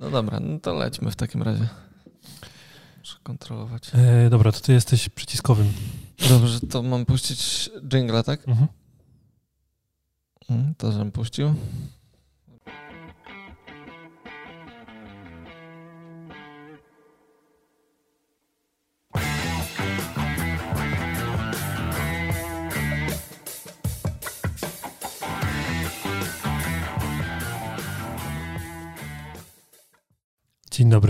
No dobra, no to lećmy w takim razie. Muszę kontrolować. E, dobra, to ty jesteś przyciskowym. Dobrze, to mam puścić jingla, tak? Mhm. Mm, To, żebym puścił.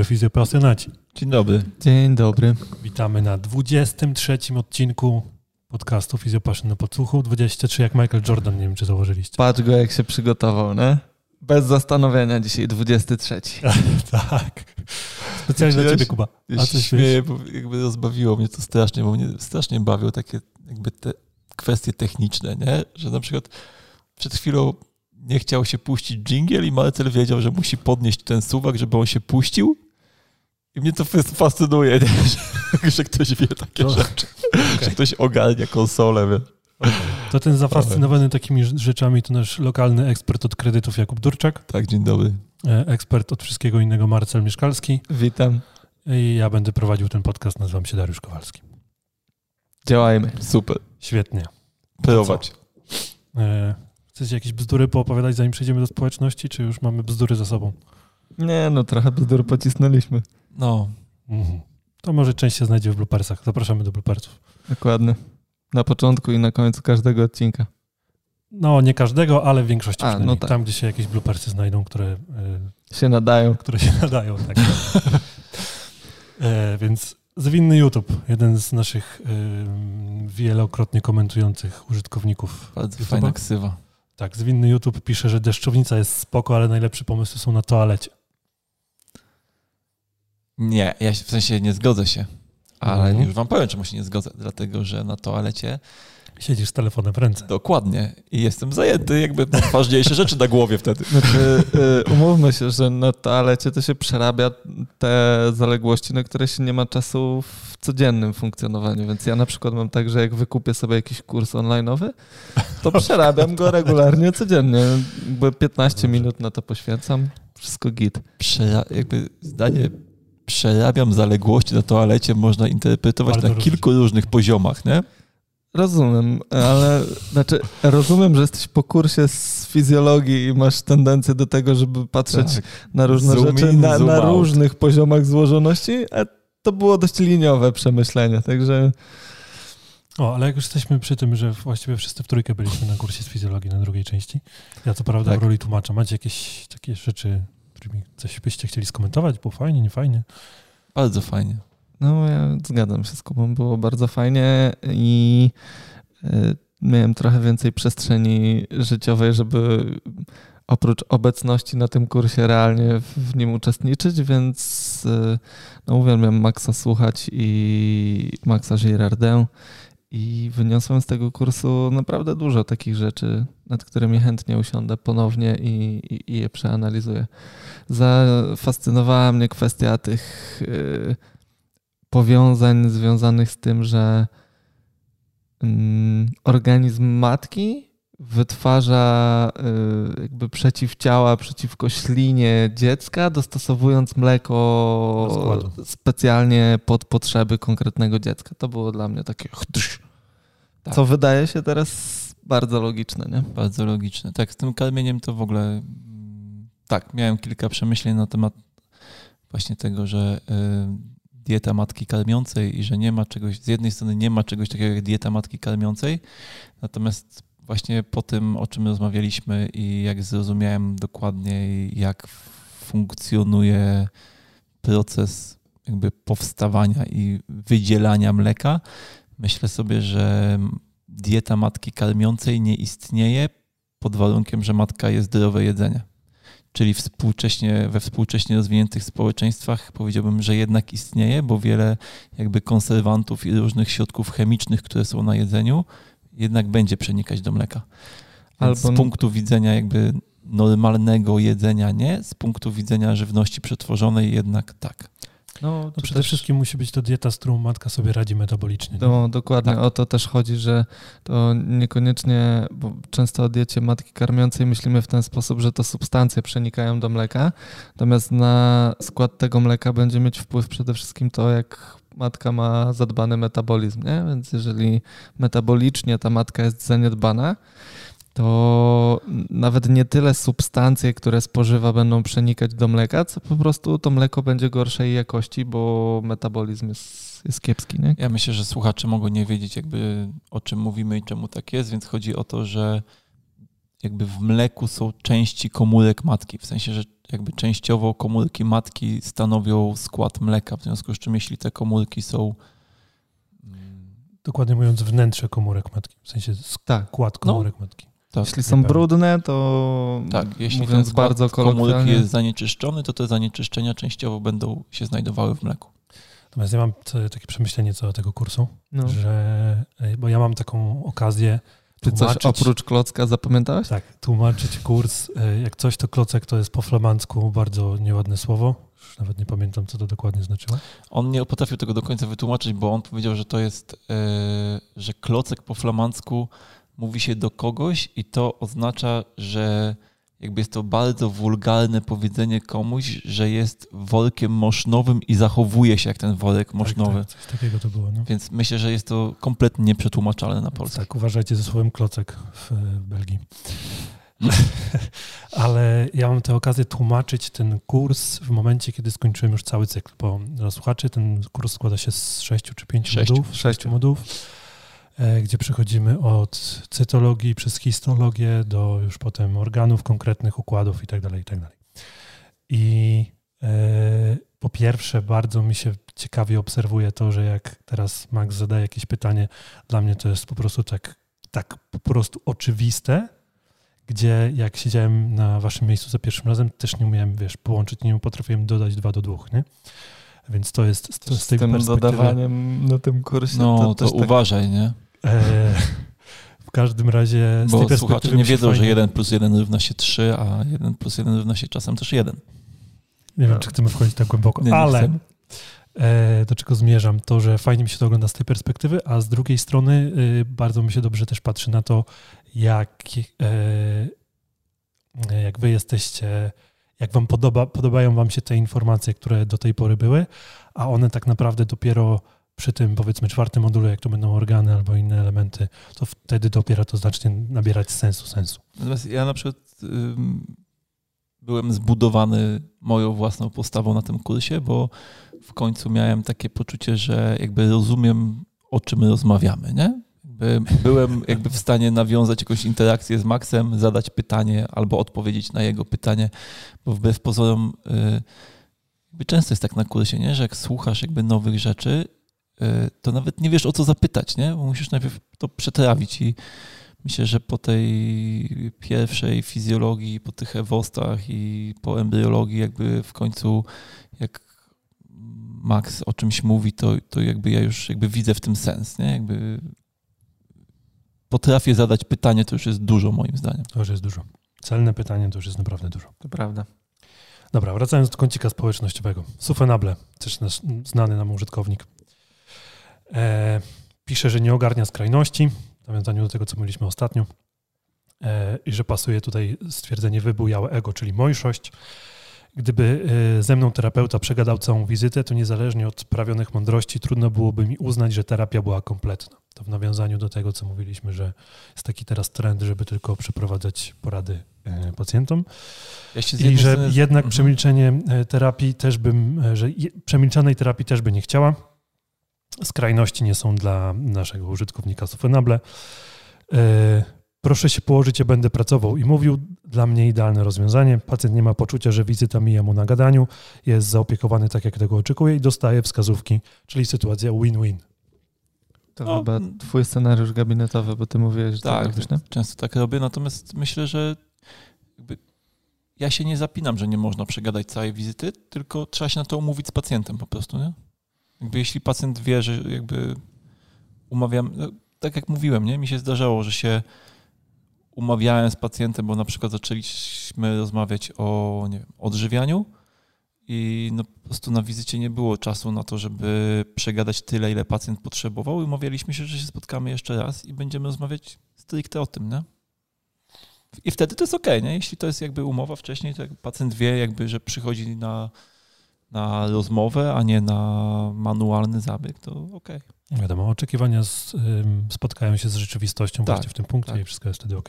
Dobry, fizjopasjonaci. Dzień dobry. Dzień dobry. Witamy na 23 odcinku podcastu Fizjopaszyn na podsłuchu. 23 jak Michael Jordan, nie wiem czy zauważyliście. Patrz go, jak się przygotował, nie? Bez zastanowienia dzisiaj 23. tak. Specjalnie dla ciebie, Kuba. A się coś śmieję, bo jakby rozbawiło mnie to strasznie, bo mnie strasznie bawią takie jakby te kwestie techniczne, nie? Że na przykład przed chwilą nie chciał się puścić dżingiel i Marcel wiedział, że musi podnieść ten suwak, żeby on się puścił. I mnie to fas- fascynuje, nie? Że, że ktoś wie takie No. rzeczy. Że ktoś ogarnia konsolę, wie. To ten zafascynowany takimi rz- rzeczami to nasz lokalny ekspert od kredytów Jakub Durczak, Tak, dzień dobry. e, ekspert od wszystkiego innego Marcel Mieszkalski Witam. i ja będę prowadził ten podcast, nazywam się Dariusz Kowalski. Działajmy. Super. Świetnie. Prowadź. E, Chcecie jakieś bzdury poopowiadać, zanim przejdziemy do społeczności, czy już mamy bzdury za sobą? Nie, no trochę bzdur pocisnęliśmy. No, Mhm. To może część się znajdzie w bloopersach. Zapraszamy do bloopersów. Dokładnie. Na początku i na końcu każdego odcinka. No, nie każdego, ale w większości A, no tak. Tam, gdzie się jakieś bloopersy znajdą, które, e, Się nadają. które się nadają. Tak. e, więc zwinny YouTube, jeden z naszych e, wielokrotnie komentujących użytkowników. bardzo YouTube'a. fajna ksywa. Tak, zwinny YouTube pisze, że deszczownica jest spoko, ale najlepsze pomysły są na toalecie. Nie, ja się- w sensie nie zgodzę się. Ale Mhm. już wam powiem, czemu się nie zgodzę. Dlatego, że na toalecie Siedzisz z telefonem w ręce. dokładnie i jestem zajęty, jakby mam ważniejsze rzeczy na głowie wtedy. Znaczy, y, umówmy się, że na toalecie to się przerabia te zaległości, na które się nie ma czasu w codziennym funkcjonowaniu. Więc ja na przykład mam tak, że jak wykupię sobie jakiś kurs online'owy, to przerabiam go regularnie, codziennie. Jakby 15 Dobrze. minut na to poświęcam. Wszystko git. Przera- jakby zdanie przerabiam zaległości na toalecie można interpretować Bardzo na różnie. kilku różnych poziomach, nie? Rozumiem, ale znaczy rozumiem, że jesteś po kursie z fizjologii i masz tendencję do tego, żeby patrzeć Tak. na różne Zoom rzeczy in, na, na różnych poziomach złożoności, a to było dość liniowe przemyślenie, także O, ale jak już jesteśmy przy tym, że właściwie wszyscy w trójkę byliśmy na kursie z fizjologii na drugiej części. Ja co prawda Tak. w roli tłumacza. Macie jakieś takie rzeczy, którymi coś byście chcieli skomentować? Było fajnie, nie fajnie? Bardzo fajnie. no ja zgadzam się z Kubą, było bardzo fajnie i y, miałem trochę więcej przestrzeni życiowej, żeby oprócz obecności na tym kursie realnie w, nim uczestniczyć, więc y, no uwielbiam Maxa słuchać i Maxa Girardę i wyniosłem z tego kursu naprawdę dużo takich rzeczy, nad którymi chętnie usiądę ponownie i, i, i je przeanalizuję. Zafascynowała mnie kwestia tych y, powiązań związanych z tym, że mm, organizm matki wytwarza y, jakby przeciwciała przeciwko ślinie dziecka, dostosowując mleko specjalnie pod potrzeby konkretnego dziecka. To było dla mnie takie. Tak. Co wydaje się teraz bardzo logiczne, nie? Bardzo logiczne. Tak, z tym karmieniem to w ogóle mm, tak, miałem kilka przemyśleń na temat właśnie tego, że y, dieta matki karmiącej i że nie ma czegoś, z jednej strony nie ma czegoś takiego jak dieta matki karmiącej, natomiast właśnie po tym, o czym rozmawialiśmy i jak zrozumiałem dokładnie, jak funkcjonuje proces jakby powstawania i wydzielania mleka, myślę sobie, że dieta matki karmiącej nie istnieje pod warunkiem, że matka je zdrowe jedzenie. Czyli współcześnie, we współcześnie rozwiniętych społeczeństwach powiedziałbym, że jednak istnieje, bo wiele jakby konserwantów i różnych środków chemicznych, które są na jedzeniu, jednak będzie przenikać do mleka. Albo- z punktu widzenia jakby normalnego jedzenia nie, z punktu widzenia żywności przetworzonej jednak tak. No, no przede też... wszystkim musi być to dieta, z którą matka sobie radzi metabolicznie. No, dokładnie, tak. o to też chodzi, że to niekoniecznie, bo często o diecie matki karmiącej myślimy w ten sposób, że to substancje przenikają do mleka, natomiast na skład tego mleka będzie mieć wpływ przede wszystkim to, jak matka ma zadbany metabolizm, nie? Więc jeżeli metabolicznie ta matka jest zaniedbana, to nawet nie tyle substancje, które spożywa, będą przenikać do mleka, co po prostu to mleko będzie gorszej jakości, bo metabolizm jest, jest kiepski. Nie? Ja myślę, że słuchacze mogą nie wiedzieć, jakby o czym mówimy i czemu tak jest, więc chodzi o to, że jakby w mleku są części komórek matki, w sensie, że jakby częściowo komórki matki stanowią skład mleka, w związku z czym jeśli te komórki są dokładnie mówiąc wnętrze komórek matki, w sensie tak. skład tak. komórek no, matki. Tak, jeśli są brudne, to tak, jeśli mówiąc ten bardzo komórki jest zanieczyszczony, to te zanieczyszczenia częściowo będą się znajdowały w mleku. Natomiast ja mam takie przemyślenie co do tego kursu, no. że, bo ja mam taką okazję Ty coś oprócz klocka zapamiętałeś? Tak, tłumaczyć kurs. E, jak coś, to klocek to jest po flamandzku bardzo nieładne słowo. Już nawet nie pamiętam, co to dokładnie znaczyło. On nie potrafił tego do końca wytłumaczyć, bo on powiedział, że to jest, yy, że klocek po flamandzku mówi się do kogoś i to oznacza, że jakby jest to bardzo wulgarne powiedzenie komuś, że jest workiem mosznowym i zachowuje się jak ten worek tak, mosznowy. Tak, tak, coś takiego to było. No. Więc myślę, że jest to kompletnie nieprzetłumaczalne na polski. Tak, uważajcie ze słowem klocek w, w Belgii. Ale ja mam tę okazję tłumaczyć ten kurs w momencie, kiedy skończyłem już cały cykl, bo dla słuchaczy ten kurs składa się z sześciu czy pięciu sześciu. modułów. Sześciu modułów E, gdzie przechodzimy od cytologii przez histologię do już potem organów konkretnych, układów itd. Tak itd. Tak I e, po pierwsze, bardzo mi się ciekawie obserwuje to, że jak teraz Max zadaje jakieś pytanie, dla mnie to jest po prostu tak, tak po prostu oczywiste, gdzie jak siedziałem na waszym miejscu za pierwszym razem, też nie umiałem, wiesz, połączyć, nie potrafiłem dodać dwa do dwóch, nie? Więc to jest to z, z tym dodawaniem na tym kursie. No to, to tak... uważaj, nie? E, w każdym razie. Z Bo słuchacze nie wiedzą, fajnie... że 1 plus 1 równa się 3, a 1 plus 1 równa się czasem też 1. Nie wiem, czy chcemy wchodzić tak głęboko, nie, ale nie e, do czego zmierzam, to, że fajnie mi się to ogląda z tej perspektywy, a z drugiej strony y, bardzo mi się dobrze też patrzy na to, jak, e, jak wy jesteście, jak wam podoba, podobają wam się te informacje, które do tej pory były, a one tak naprawdę dopiero przy tym powiedzmy czwartym module, jak to będą organy albo inne elementy, to wtedy dopiero to zacznie nabierać sensu, sensu. Natomiast ja na przykład byłem zbudowany moją własną postawą na tym kursie, bo w końcu miałem takie poczucie, że jakby rozumiem, o czym rozmawiamy, nie? byłem jakby w stanie nawiązać jakąś interakcję z Maxem, zadać pytanie albo odpowiedzieć na jego pytanie, bo wbrew pozorom y, często jest tak na kursie, nie? że jak słuchasz jakby nowych rzeczy, to nawet nie wiesz o co zapytać, nie? Bo musisz najpierw to przetrawić i myślę, że po tej pierwszej fizjologii, po tych ewostach i po embryologii jakby w końcu jak Max o czymś mówi, to, to jakby ja już jakby widzę w tym sens, nie? Jakby potrafię zadać pytanie, to już jest dużo moim zdaniem. To już jest dużo. Celne pytanie to już jest naprawdę dużo. To prawda. Dobra, wracając do kącika społecznościowego. Sufenable, też nasz znany nam użytkownik, E, pisze, że nie ogarnia skrajności, w nawiązaniu do tego, co mówiliśmy ostatnio, e, i że pasuje tutaj stwierdzenie wybujałe ego, czyli mojszość. Gdyby e, ze mną terapeuta przegadał całą wizytę, to niezależnie od prawionych mądrości trudno byłoby mi uznać, że terapia była kompletna. To w nawiązaniu do tego, co mówiliśmy, że jest taki teraz trend, żeby tylko przeprowadzać porady pacjentom. Ja I że jednak mhm. przemilczenie terapii też bym, że przemilczanej terapii też by nie chciała Skrajności nie są dla naszego użytkownika Sofenable. E, proszę się położyć, ja będę pracował i mówił. Dla mnie idealne rozwiązanie. Pacjent nie ma poczucia, że wizyta mija mu na gadaniu, jest zaopiekowany tak, jak tego oczekuje i dostaje wskazówki, czyli sytuacja win-win. To no, chyba twój scenariusz gabinetowy, bo ty mówiłeś, że tak, tak robisz, nie? często tak robię, natomiast myślę, że ja się nie zapinam, że nie można przegadać całej wizyty, tylko trzeba się na to umówić z pacjentem po prostu, nie? Jakby jeśli pacjent wie, że jakby umawiam, no, tak jak mówiłem, nie? mi się zdarzało, że się umawiałem z pacjentem, bo na przykład zaczęliśmy rozmawiać o nie wiem, odżywianiu i no, prostu na wizycie nie było czasu na to, żeby przegadać tyle, ile pacjent potrzebował i umawialiśmy się, że się spotkamy jeszcze raz i będziemy rozmawiać stricte o tym, nie? I wtedy to jest ok, nie? Jeśli to jest jakby umowa wcześniej, to pacjent wie jakby, że przychodzi na, na rozmowę, a nie na manualny zabieg, to ok. Wiadomo, oczekiwania z, spotkają się z rzeczywistością tak, właśnie w tym punkcie tak. i wszystko jest wtedy ok.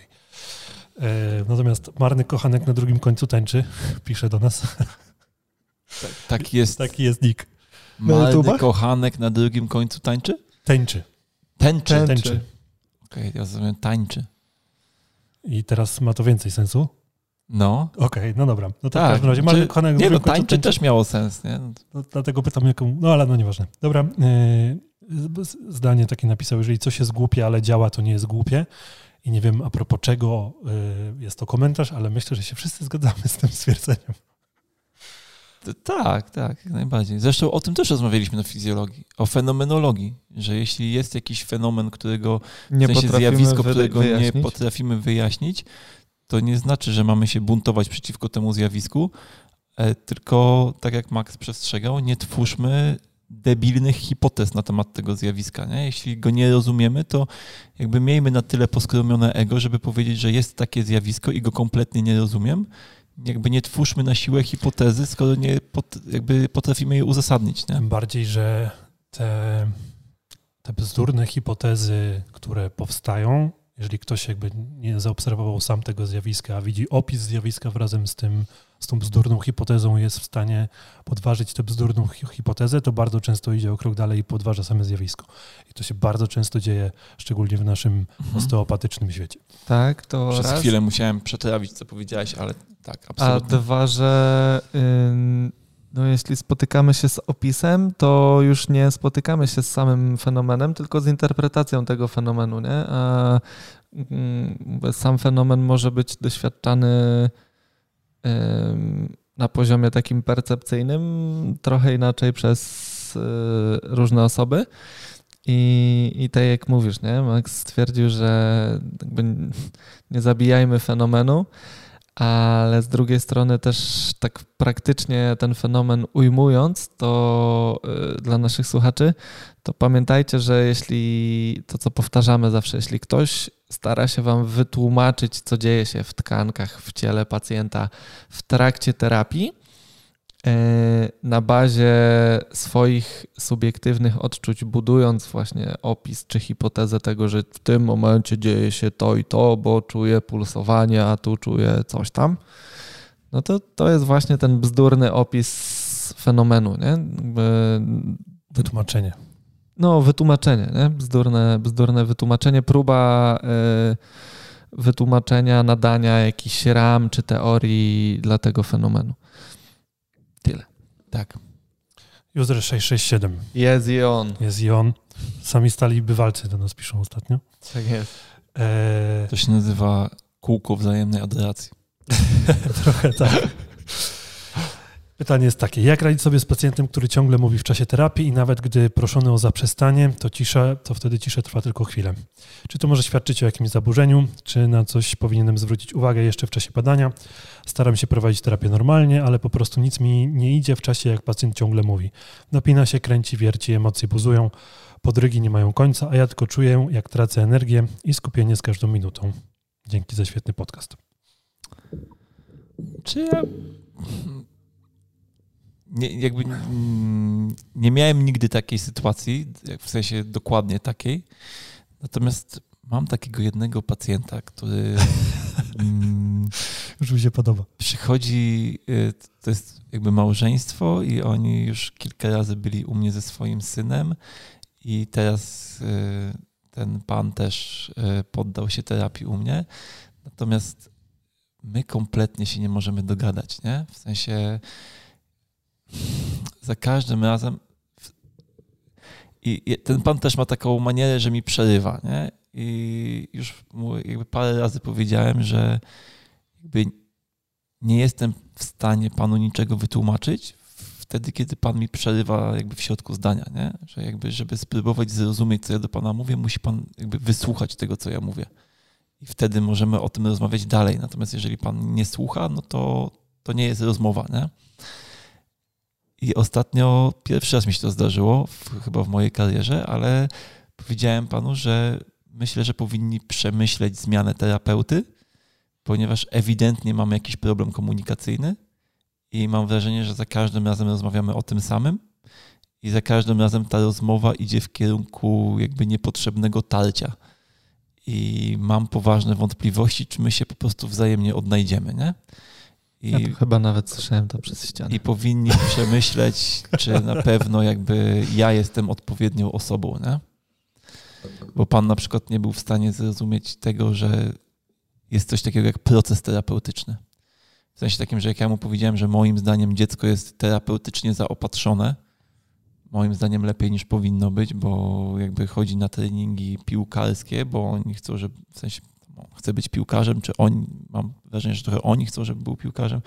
E, natomiast marny kochanek na drugim końcu tańczy, pisze do nas. Tak, tak jest. Taki jest nick. Marny kochanek na drugim końcu tańczy? Tańczy. Tęczy. Tęczy. Okej, okay, ja rozumiem, tańczy. I teraz ma to więcej sensu? No. Okej, okay, no dobra. No to tak. w każdym razie marny kochanek Nie, no tańczy, też miało sens, nie? No, dlatego pytam jaką, no ale no nieważne. Dobra, yy, zdanie takie napisał, jeżeli coś jest głupie, ale działa, to nie jest głupie. I nie wiem a propos czego yy, jest to komentarz, ale myślę, że się wszyscy zgadzamy z tym stwierdzeniem. Tak, tak, jak najbardziej. Zresztą o tym też rozmawialiśmy na fizjologii, o fenomenologii, że jeśli jest jakiś fenomen, którego, nie w sensie zjawisko, którego wyjaśnić. nie potrafimy wyjaśnić, to nie znaczy, że mamy się buntować przeciwko temu zjawisku, e, tylko tak jak Max przestrzegał, nie twórzmy debilnych hipotez na temat tego zjawiska. Nie? Jeśli go nie rozumiemy, to jakby miejmy na tyle poskromione ego, żeby powiedzieć, że jest takie zjawisko i go kompletnie nie rozumiem jakby nie twórzmy na siłę hipotezy, skoro nie pot, jakby potrafimy je uzasadnić. Nie? Tym bardziej, że te, te bzdurne hipotezy, które powstają, jeżeli ktoś jakby nie zaobserwował sam tego zjawiska, a widzi opis zjawiska razem z tym, z tą bzdurną hipotezą jest w stanie podważyć tę bzdurną hipotezę, to bardzo często idzie o krok dalej i podważa same zjawisko. I to się bardzo często dzieje, szczególnie w naszym mhm. osteopatycznym świecie. Tak, to Przez raz. chwilę musiałem przetrawić, co powiedziałeś, ale tak, absolutnie. A dwa, że no jeśli spotykamy się z opisem, to już nie spotykamy się z samym fenomenem, tylko z interpretacją tego fenomenu, nie? A sam fenomen może być doświadczany na poziomie takim percepcyjnym, trochę inaczej przez y, różne osoby. I, I tak jak mówisz, nie? Max stwierdził, że nie zabijajmy fenomenu, ale z drugiej strony też tak praktycznie ten fenomen ujmując, to y, dla naszych słuchaczy, to pamiętajcie, że jeśli to, co powtarzamy zawsze, jeśli ktoś stara się Wam wytłumaczyć, co dzieje się w tkankach, w ciele pacjenta w trakcie terapii, na bazie swoich subiektywnych odczuć, budując właśnie opis czy hipotezę tego, że w tym momencie dzieje się to i to, bo czuję pulsowanie, a tu czuję coś tam, no to to jest właśnie ten bzdurny opis fenomenu, nie? Wytłumaczenie. No, wytłumaczenie, nie? Bzdurne, bzdurne wytłumaczenie, próba y, wytłumaczenia, nadania jakichś ram czy teorii dla tego fenomenu. Tak. User 667. Jest i on. Jest i on. Sami stali bywalcy do nas piszą ostatnio. Tak jest. E... To się nazywa kółko wzajemnej adoracji. Trochę tak. Pytanie jest takie, jak radzić sobie z pacjentem, który ciągle mówi w czasie terapii i nawet gdy proszony o zaprzestanie, to cisza, to wtedy cisza trwa tylko chwilę. Czy to może świadczyć o jakimś zaburzeniu, czy na coś powinienem zwrócić uwagę jeszcze w czasie badania? Staram się prowadzić terapię normalnie, ale po prostu nic mi nie idzie w czasie, jak pacjent ciągle mówi. Napina się, kręci, wierci, emocje buzują, podrygi nie mają końca, a ja tylko czuję, jak tracę energię i skupienie z każdą minutą. Dzięki za świetny podcast. Czy ja nie, jakby nie miałem nigdy takiej sytuacji, w sensie dokładnie takiej. Natomiast mam takiego jednego pacjenta, który. Mm, już mi się podoba. Przychodzi, y, to jest jakby małżeństwo, i oni już kilka razy byli u mnie ze swoim synem, i teraz y, ten pan też y, poddał się terapii u mnie. Natomiast my kompletnie się nie możemy dogadać, nie? W sensie za każdym razem. I ten pan też ma taką manierę, że mi przerywa, nie? I już mu jakby parę razy powiedziałem, że jakby nie jestem w stanie panu niczego wytłumaczyć wtedy, kiedy pan mi przerywa jakby w środku zdania, nie? Że jakby, żeby spróbować zrozumieć, co ja do pana mówię, musi pan jakby wysłuchać tego, co ja mówię. I wtedy możemy o tym rozmawiać dalej. Natomiast jeżeli pan nie słucha, no to, to nie jest rozmowa, nie? I ostatnio pierwszy raz mi się to zdarzyło, w, chyba w mojej karierze, ale powiedziałem panu, że myślę, że powinni przemyśleć zmianę terapeuty, ponieważ ewidentnie mamy jakiś problem komunikacyjny i mam wrażenie, że za każdym razem rozmawiamy o tym samym i za każdym razem ta rozmowa idzie w kierunku jakby niepotrzebnego tarcia. I mam poważne wątpliwości, czy my się po prostu wzajemnie odnajdziemy, nie? I, ja chyba nawet słyszałem to przez ścianę. I powinni przemyśleć, czy na pewno jakby ja jestem odpowiednią osobą, nie? Bo pan na przykład nie był w stanie zrozumieć tego, że jest coś takiego jak proces terapeutyczny. W sensie takim, że jak ja mu powiedziałem, że moim zdaniem dziecko jest terapeutycznie zaopatrzone, moim zdaniem lepiej niż powinno być, bo jakby chodzi na treningi piłkarskie, bo oni chcą, żeby w sensie chce być piłkarzem, czy oni, mam wrażenie, że trochę oni chcą, żeby był piłkarzem.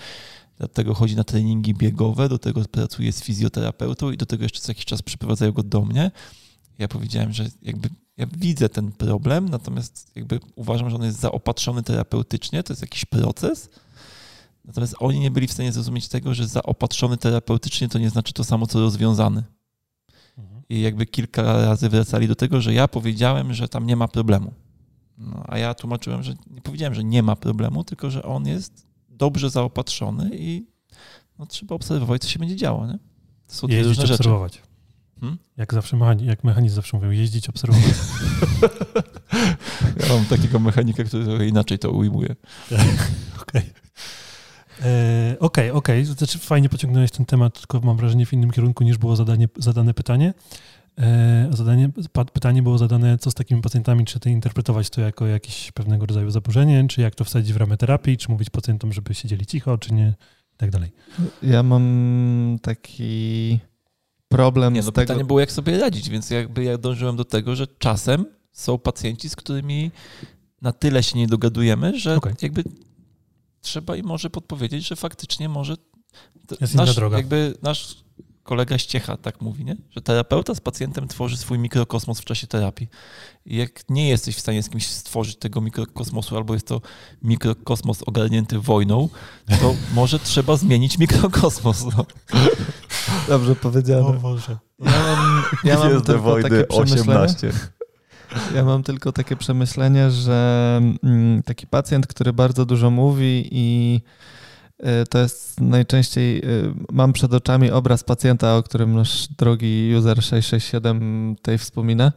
Dlatego chodzi na treningi biegowe, do tego pracuje z fizjoterapeutą i do tego jeszcze co jakiś czas przyprowadzają go do mnie. Ja powiedziałem, że jakby ja widzę ten problem, natomiast jakby uważam, że on jest zaopatrzony terapeutycznie, to jest jakiś proces. Natomiast oni nie byli w stanie zrozumieć tego, że zaopatrzony terapeutycznie to nie znaczy to samo, co rozwiązany. Mhm. I jakby kilka razy wracali do tego, że ja powiedziałem, że tam nie ma problemu. No, a ja tłumaczyłem, że nie powiedziałem, że nie ma problemu, tylko że on jest dobrze zaopatrzony i no, trzeba obserwować, co się będzie działo. Nie? To są Jeździć, różne obserwować. Rzeczy. Hmm? Jak zawsze mechani jak mechanizm zawsze mówią, jeździć, obserwować. ja mam takiego mechanika, który inaczej to ujmuje. Okej. E, okej, okej. Znaczy fajnie pociągnąłeś ten temat, tylko mam wrażenie w innym kierunku niż było zadanie, zadane pytanie. E, zadanie, pytanie było zadane, co z takimi pacjentami, czy ty interpretować to jako jakieś pewnego rodzaju zaburzenie, czy jak to wsadzić w ramy terapii, czy mówić pacjentom, żeby siedzieli cicho, czy nie, i tak dalej. Ja mam taki problem nie, no, z tego... Pytanie było, jak sobie radzić, więc jakby ja dążyłem do tego, że czasem są pacjenci, z którymi na tyle się nie dogadujemy, że okay. jakby trzeba im może podpowiedzieć, że faktycznie może jest nasz, droga. jakby nasz kolega ściecha tak mówi, nie? że terapeuta z pacjentem tworzy swój mikrokosmos w czasie terapii. I jak nie jesteś w stanie z kimś stworzyć tego mikrokosmosu, albo jest to mikrokosmos ogarnięty wojną, to może trzeba zmienić mikrokosmos. No. Dobrze powiedziane. O Boże. Ja mam, ja mam tylko wojny takie 18. Ja mam tylko takie przemyślenie, że mm, taki pacjent, który bardzo dużo mówi i to jest najczęściej, y, mam przed oczami obraz pacjenta, o którym nasz drogi user 667 tutaj wspomina.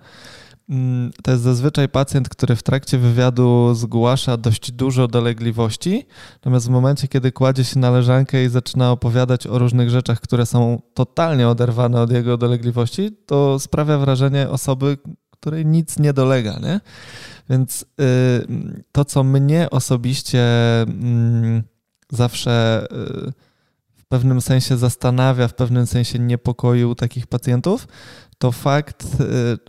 Mm, to jest zazwyczaj pacjent, który w trakcie wywiadu zgłasza dość dużo dolegliwości, natomiast w momencie, kiedy kładzie się na leżankę i zaczyna opowiadać o różnych rzeczach, które są totalnie oderwane od jego dolegliwości, to sprawia wrażenie osoby, której nic nie dolega. Nie? Więc y, to, co mnie osobiście mm, zawsze y, w pewnym sensie zastanawia, w pewnym sensie niepokoi u takich pacjentów, to fakt,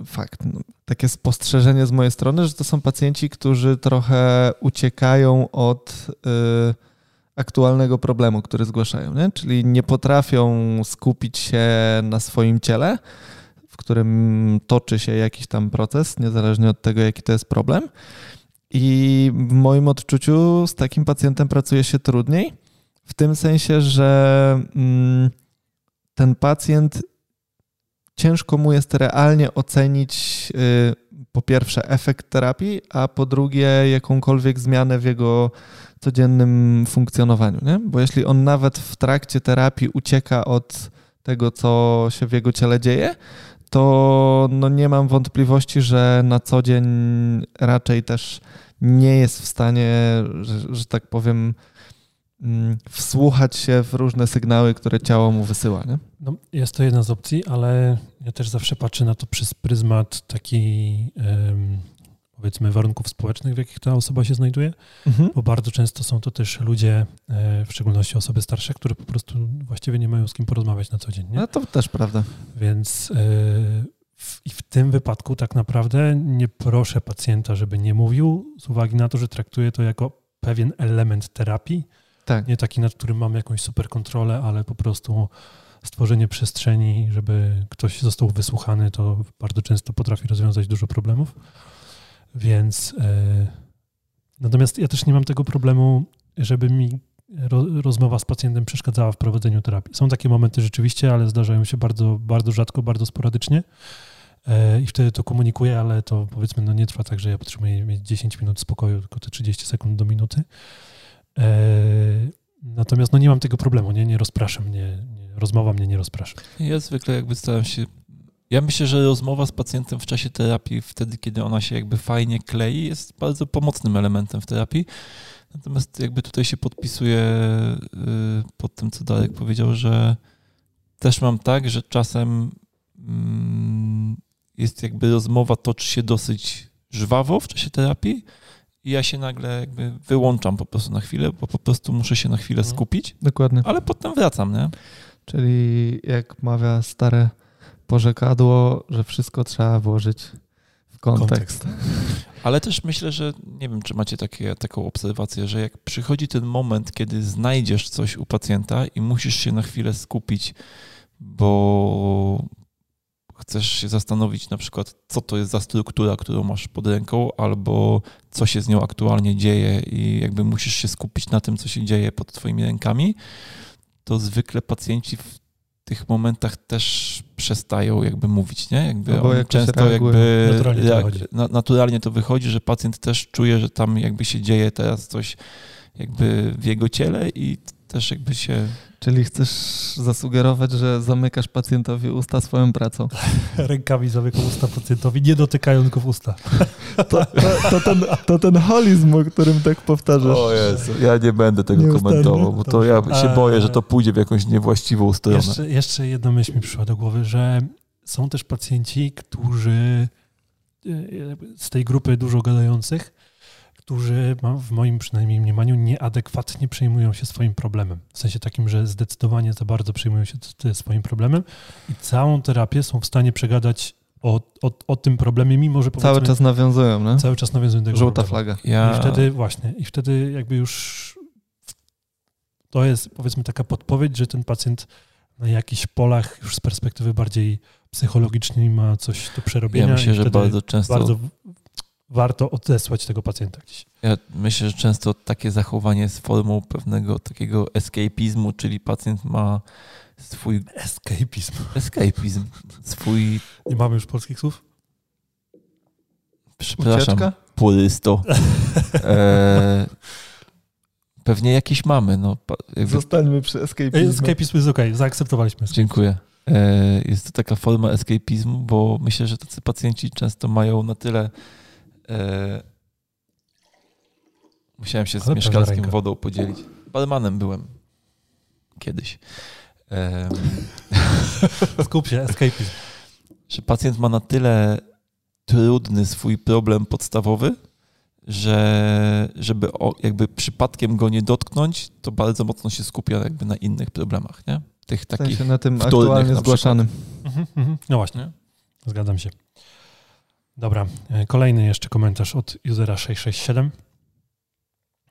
y, fakt, no, takie spostrzeżenie z mojej strony, że to są pacjenci, którzy trochę uciekają od aktualnego problemu, który zgłaszają, nie? czyli nie potrafią skupić się na swoim ciele, którym toczy się jakiś tam proces, niezależnie od tego, jaki to jest problem. I w moim odczuciu z takim pacjentem pracuje się trudniej, w tym sensie, że mm, ten pacjent ciężko mu jest realnie ocenić y, po pierwsze efekt terapii, a po drugie jakąkolwiek zmianę w jego codziennym funkcjonowaniu. Nie? Bo jeśli on nawet w trakcie terapii ucieka od tego, co się w jego ciele dzieje, to no nie mam wątpliwości, że na co dzień raczej też nie jest w stanie, że, że tak powiem, mm, wsłuchać się w różne sygnały, które ciało mu wysyła. Nie? No, jest to jedna z opcji, ale ja też zawsze patrzę na to przez pryzmat taki powiedzmy warunków społecznych, w jakich ta osoba się znajduje, mhm. bo bardzo często są to też ludzie, e, w szczególności osoby starsze, które po prostu właściwie nie mają z kim porozmawiać na co dzień. Nie? No to też prawda. Więc e, w, i w tym wypadku tak naprawdę nie proszę pacjenta, żeby nie mówił, z uwagi na to, że traktuję to jako pewien element terapii, tak. nie taki, nad którym mamy jakąś super kontrolę, ale po prostu stworzenie przestrzeni, żeby ktoś został wysłuchany, to bardzo często potrafi rozwiązać dużo problemów. Więc e, natomiast ja też nie mam tego problemu, żeby mi ro, rozmowa z pacjentem przeszkadzała w prowadzeniu terapii. Są takie momenty rzeczywiście, ale zdarzają się bardzo, bardzo rzadko, bardzo sporadycznie. E, I wtedy to komunikuję, ale to powiedzmy no nie trwa tak, że ja potrzebuję mieć 10 minut spokoju, tylko te 30 sekund do minuty. E, natomiast no nie mam tego problemu, nie, nie rozpraszam mnie, nie, rozmowa mnie nie rozprasza. Ja zwykle jakby staram się. Ja myślę, że rozmowa z pacjentem w czasie terapii, wtedy kiedy ona się jakby fajnie klei, jest bardzo pomocnym elementem w terapii. Natomiast jakby tutaj się podpisuję y, pod tym, co Darek powiedział, że też mam tak, że czasem mm, jest jakby rozmowa toczy się dosyć żwawo w czasie terapii i ja się nagle jakby wyłączam po prostu na chwilę, bo po prostu muszę się na chwilę Mhm. skupić, Dokładnie. ale potem wracam, nie? Czyli jak mawia stare porzekadło, że wszystko trzeba włożyć w kontekst. Ale też myślę, że nie wiem, czy macie takie, taką obserwację, że jak przychodzi ten moment, kiedy znajdziesz coś u pacjenta i musisz się na chwilę skupić, bo chcesz się zastanowić na przykład, co to jest za struktura, którą masz pod ręką, albo co się z nią aktualnie dzieje i jakby musisz się skupić na tym, co się dzieje pod twoimi rękami, to zwykle pacjenci w tych momentach też przestają jakby mówić, nie? Jakby No jakoś często reagują. jakby Naturalnie to reag- wychodzi. na, naturalnie to wychodzi, że pacjent też czuje, że tam jakby się dzieje teraz coś jakby w jego ciele i też jakby się... Czyli chcesz zasugerować, że zamykasz pacjentowi usta swoją pracą. Rękami zamykam usta pacjentowi, nie dotykając go w usta. To, to, to, ten, to ten holizm, o którym tak powtarzasz. Jezu, ja nie będę tego Nieustannie? komentował, bo to ja się boję, że to pójdzie w jakąś niewłaściwą stronę. Jeszcze, jeszcze jedna myśl mi przyszła do głowy, że są też pacjenci, którzy e, z tej grupy dużo gadających, którzy ma- w moim przynajmniej mniemaniu nieadekwatnie przejmują się swoim problemem. W sensie takim, że zdecydowanie za bardzo przejmują się swoim problemem i całą terapię są w stanie przegadać o, o, o tym problemie, mimo że Cały czas nawiązują, no? cały czas nawiązują do tego Żółta problemu. flaga. Ja... I wtedy właśnie, i wtedy jakby już to jest powiedzmy taka podpowiedź, że ten pacjent na jakichś polach już z perspektywy bardziej psychologicznej ma coś do przerobienia. ja myślę, że bardzo często... bardzo warto odesłać tego pacjenta gdzieś. Ja myślę, że często takie zachowanie jest formą pewnego takiego escapizmu, czyli pacjent ma swój Escapizm. escapizm, swój, Nie mamy już polskich słów? przepraszam, Ucieczka? purysto. E, pewnie jakieś mamy, no. Jakby, Zostańmy przy escapizmie. Escapizm jest okej, zaakceptowaliśmy. dziękuję. E, jest to taka forma escapizmu, bo myślę, że tacy pacjenci często mają na tyle. E, musiałem się z Ale mieszkalskim wodą podzielić. Barmanem byłem kiedyś. E, Skup się, escapizm. że pacjent ma na tyle trudny swój problem podstawowy, że żeby o, jakby przypadkiem go nie dotknąć, to bardzo mocno się skupia jakby na innych problemach, nie? Tych W takich sensie na tym aktualnie na zgłaszanym. Mhm, mhm. No właśnie, Nie? zgadzam się. Dobra, e, kolejny jeszcze komentarz od usera 667.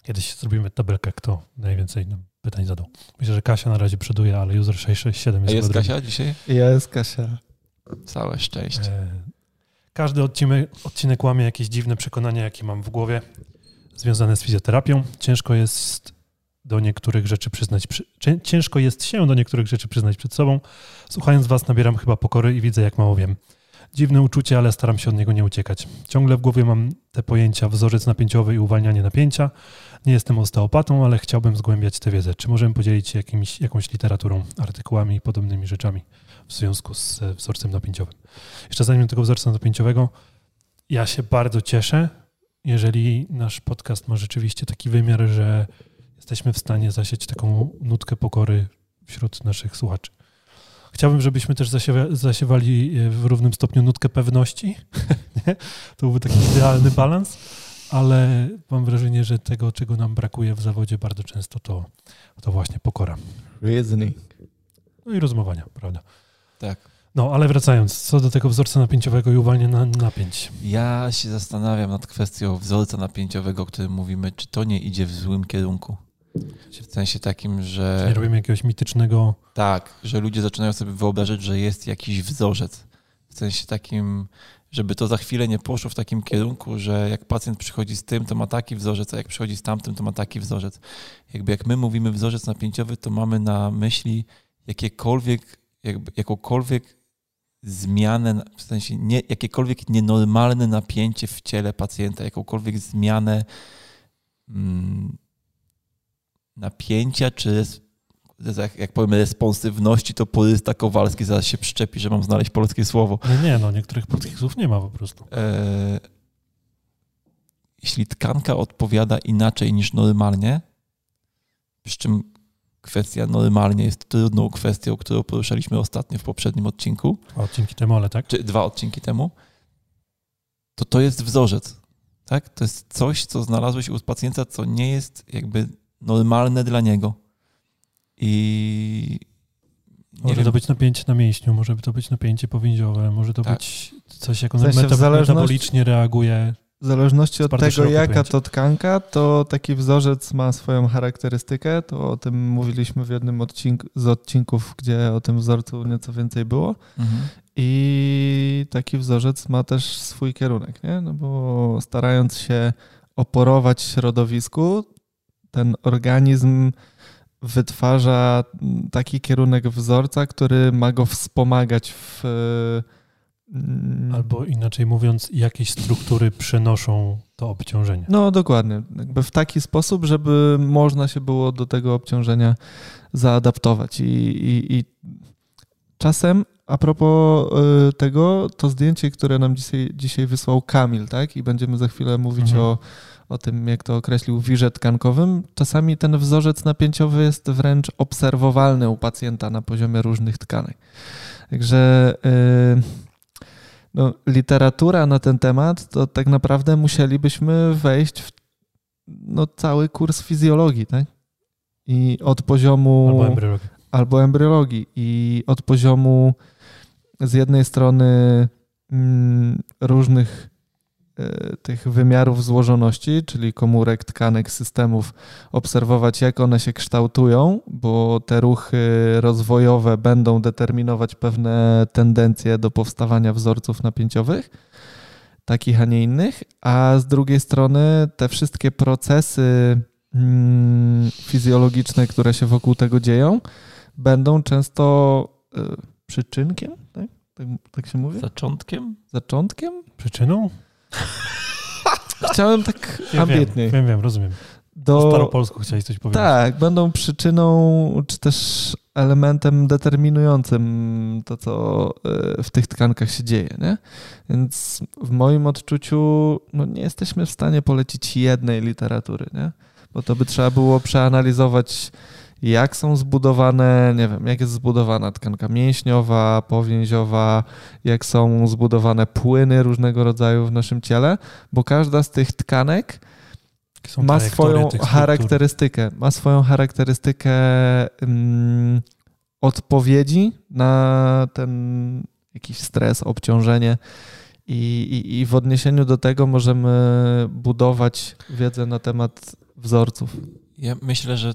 Kiedyś zrobimy tabelkę, kto najwięcej nam pytań zadał. Myślę, że Kasia na razie przoduje, ale user 667 A jest, jest chyba drugi. Kasia dzisiaj? Jest Kasia. Całe szczęście. E, Każdy odcinek, odcinek łamie jakieś dziwne przekonania, jakie mam w głowie, związane z fizjoterapią. Ciężko jest do niektórych rzeczy przyznać, przy, cię- ciężko jest się do niektórych rzeczy przyznać przed sobą. Słuchając was nabieram chyba pokory i widzę, jak mało wiem. Dziwne uczucie, ale staram się od niego nie uciekać. Ciągle w głowie mam te pojęcia wzorzec napięciowy i uwalnianie napięcia. Nie jestem osteopatą, ale chciałbym zgłębiać tę wiedzę. Czy możemy podzielić się jakimiś, jakąś literaturą, artykułami i podobnymi rzeczami w związku z e, wzorcem napięciowym? Jeszcze zanim tego wzorca napięciowego, ja się bardzo cieszę, jeżeli nasz podcast ma rzeczywiście taki wymiar, że jesteśmy w stanie zasieć taką nutkę pokory wśród naszych słuchaczy. Chciałbym, żebyśmy też zasiewa, zasiewali e, w równym stopniu nutkę pewności. To byłby taki idealny balans, ale mam wrażenie, że tego, czego nam brakuje w zawodzie bardzo często, to, to właśnie pokora. Reasoning. No i rozmowania, prawda? Tak. No, ale wracając, co do tego wzorca napięciowego i uwalniania napięć. Ja się zastanawiam nad kwestią wzorca napięciowego, o którym mówimy, czy to nie idzie w złym kierunku. W sensie takim, że nie robimy jakiegoś mitycznego tak, że ludzie zaczynają sobie wyobrażać, że jest jakiś wzorzec. W sensie takim, żeby to za chwilę nie poszło w takim kierunku, że jak pacjent przychodzi z tym, to ma taki wzorzec, a jak przychodzi z tamtym, to ma taki wzorzec. Jakby jak my mówimy wzorzec napięciowy, to mamy na myśli jakiekolwiek, jakby, jakąkolwiek zmianę, w sensie nie, jakiekolwiek nienormalne napięcie w ciele pacjenta, jakąkolwiek zmianę mm, napięcia, czy jak, powiem responsywności, to porysta Kowalski zaraz się przyczepi, że mam znaleźć polskie słowo. Nie, nie, no niektórych polskich słów nie ma po prostu. E, jeśli tkanka odpowiada inaczej niż normalnie, przy czym kwestia normalnie jest trudną kwestią, którą poruszaliśmy ostatnio w poprzednim odcinku. Dwa odcinki temu, ale tak? Czy dwa odcinki temu. To to jest wzorzec. Tak? To jest coś, co znalazłeś u pacjenta, co nie jest jakby normalne dla niego. I może wiem. to być napięcie na mięśniu, może to być napięcie powięziowe, może to tak. być coś, jak on w sensie metabolicznie reaguje. W zależności od tego, jaka pojęcie. to tkanka, to taki wzorzec ma swoją charakterystykę. To o tym mówiliśmy w jednym odcinku, z odcinków, gdzie o tym wzorcu nieco więcej było. Mhm. I taki wzorzec ma też swój kierunek, nie? No bo starając się oporować środowisku, ten organizm wytwarza taki kierunek wzorca, który ma go wspomagać w. Mm, Albo inaczej mówiąc, jakieś struktury przenoszą to obciążenie. No dokładnie. Jakby w taki sposób, żeby można się było do tego obciążenia zaadaptować. I, i, i czasem a propos y, tego, to zdjęcie, które nam dzisiaj, dzisiaj wysłał Kamil, tak? I będziemy za chwilę mówić mhm. o o tym, jak to określił, wirze tkankowym, czasami ten wzorzec napięciowy jest wręcz obserwowalny u pacjenta na poziomie różnych tkanek. Także yy, no, literatura na ten temat, to tak naprawdę musielibyśmy wejść w no, cały kurs fizjologii, tak? I od poziomu. Albo embryologii. Albo embryologii. I od poziomu z jednej strony mm, różnych tych wymiarów złożoności, czyli komórek, tkanek, systemów, obserwować, jak one się kształtują, bo te ruchy rozwojowe będą determinować pewne tendencje do powstawania wzorców napięciowych, takich, a nie innych, a z drugiej strony te wszystkie procesy mm, fizjologiczne, które się wokół tego dzieją, będą często y, przyczynkiem, tak? tak? Tak się mówi? Zaczątkiem? Zaczątkiem? Przyczyną? Chciałem tak ja ambitnie. Wiem, wiem, wiem, rozumiem. Do... Po staropolsku chciałeś coś powiedzieć. Tak, będą przyczyną, czy też elementem determinującym to, co e, w tych tkankach się dzieje. Nie? Więc w moim odczuciu no, nie jesteśmy w stanie polecić jednej literatury, nie? bo to by trzeba było przeanalizować jak są zbudowane, nie wiem, jak jest zbudowana tkanka mięśniowa, powięziowa, jak są zbudowane płyny różnego rodzaju w naszym ciele, bo każda z tych tkanek ma swoją charakterystykę, ma swoją charakterystykę um, odpowiedzi na ten jakiś stres, obciążenie. I, i, I w odniesieniu do tego możemy budować wiedzę na temat wzorców. Ja myślę, że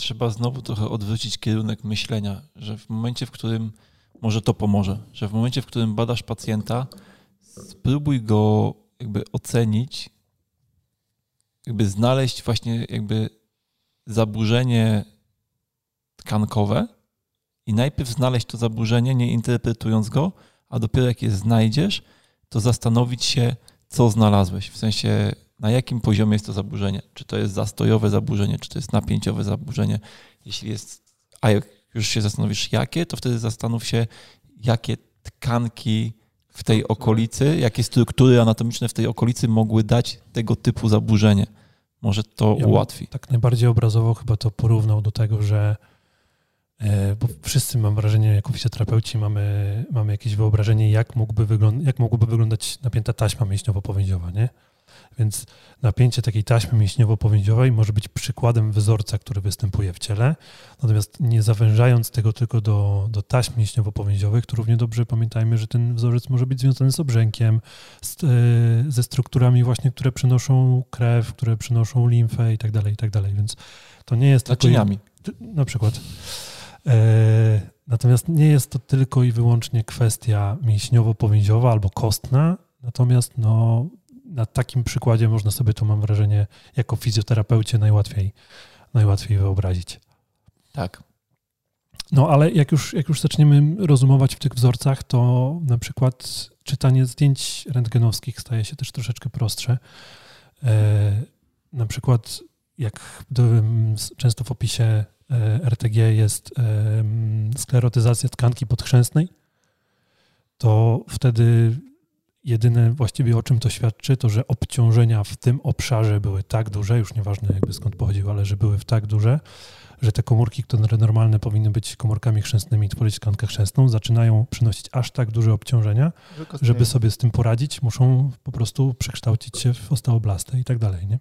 trzeba znowu trochę odwrócić kierunek myślenia, że w momencie, w którym może to pomoże, że w momencie, w którym badasz pacjenta, spróbuj go jakby ocenić, jakby znaleźć właśnie jakby zaburzenie tkankowe i najpierw znaleźć to zaburzenie, nie interpretując go, a dopiero jak je znajdziesz, to zastanowić się, co znalazłeś. W sensie, na jakim poziomie jest to zaburzenie. Czy to jest zastojowe zaburzenie, czy to jest napięciowe zaburzenie. Jeśli jest, a jak już się zastanowisz jakie, to wtedy zastanów się, jakie tkanki w tej okolicy, jakie struktury anatomiczne w tej okolicy mogły dać tego typu zaburzenie. Może to ja ułatwi. Tak najbardziej obrazowo chyba to porównał do tego, że e, bo wszyscy mam wrażenie, jako fizjoterapeuci mamy, mamy jakieś wyobrażenie, jak, mógłby wygląd- jak mogłoby wyglądać napięta taśma mięśniowo-powięziowa, nie? Więc napięcie takiej taśmy mięśniowo-powięziowej może być przykładem wzorca, który występuje w ciele. Natomiast nie zawężając tego tylko do, do taśm mięśniowo-powięziowych, to równie dobrze pamiętajmy, że ten wzorzec może być związany z obrzękiem, z, e, ze strukturami właśnie, które przynoszą krew, które przynoszą limfę i tak dalej, i tak dalej. Więc to nie jest Naczyniami. Tylko, na przykład. E, Natomiast nie jest to tylko i wyłącznie kwestia mięśniowo-powięziowa albo kostna, natomiast no, na takim przykładzie można sobie to, mam wrażenie, jako fizjoterapeucie najłatwiej, najłatwiej wyobrazić. Tak. No ale jak już, jak już zaczniemy rozumować w tych wzorcach, to na przykład czytanie zdjęć rentgenowskich staje się też troszeczkę prostsze. E, na przykład jak często w opisie e, RTG jest e, sklerotyzacja tkanki podchrzęsnej, to wtedy jedyne właściwie o czym to świadczy, to że obciążenia w tym obszarze były tak duże, już nieważne jakby skąd pochodziły, ale że były w tak duże, że te komórki, które normalne powinny być komórkami chrzęsnymi i tworzyć tkankę chrzęsną, zaczynają przynosić aż tak duże obciążenia, żeby sobie z tym poradzić, muszą po prostu przekształcić się w osteoblastę i tak dalej. Nie?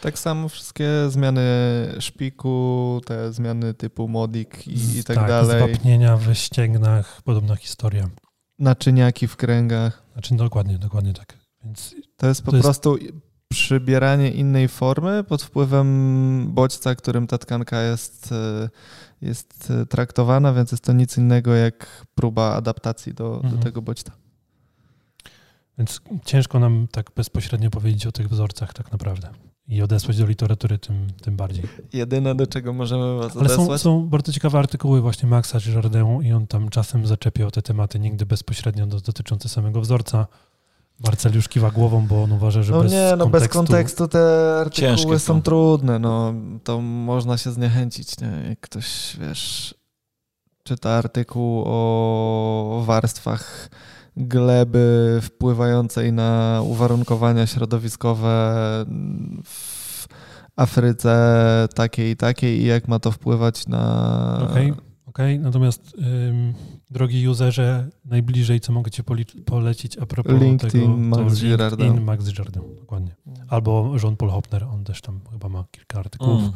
Tak samo wszystkie zmiany szpiku, te zmiany typu modik i, i tak, tak dalej. Zwapnienia w ścięgnach, podobna historia. Naczyniaki w kręgach. Znaczy dokładnie, dokładnie tak. Więc to jest po to prostu jest przybieranie innej formy pod wpływem bodźca, którym ta tkanka jest, e, jest e, traktowana, więc jest to nic innego jak próba adaptacji do, mhm. do tego bodźca. Więc ciężko nam tak bezpośrednio powiedzieć o tych wzorcach tak naprawdę. I odesłać do literatury tym, tym bardziej. Jedyne, do czego możemy was Ale odesłać? są, są bardzo ciekawe artykuły właśnie Maxa Girardin i on tam czasem zaczepia o te tematy, nigdy bezpośrednio dotyczące samego wzorca, Marcel już kiwa głową, bo on uważa, że no bez nie, no kontekstu... bez kontekstu te artykuły są trudne, no to można się zniechęcić, nie? Jak ktoś, wiesz, czyta artykuł o warstwach gleby wpływającej na uwarunkowania środowiskowe w Afryce takiej i takiej i jak ma to wpływać na... Okay. Okej, okay, natomiast ym, drogi userze, najbliżej co mogę Ci polecić a propos LinkedIn, tego, Max Girardin. LinkedIn, Max Girardin, dokładnie. Albo Jean-Paul Hopner, on też tam chyba ma kilka artykułów. Mm.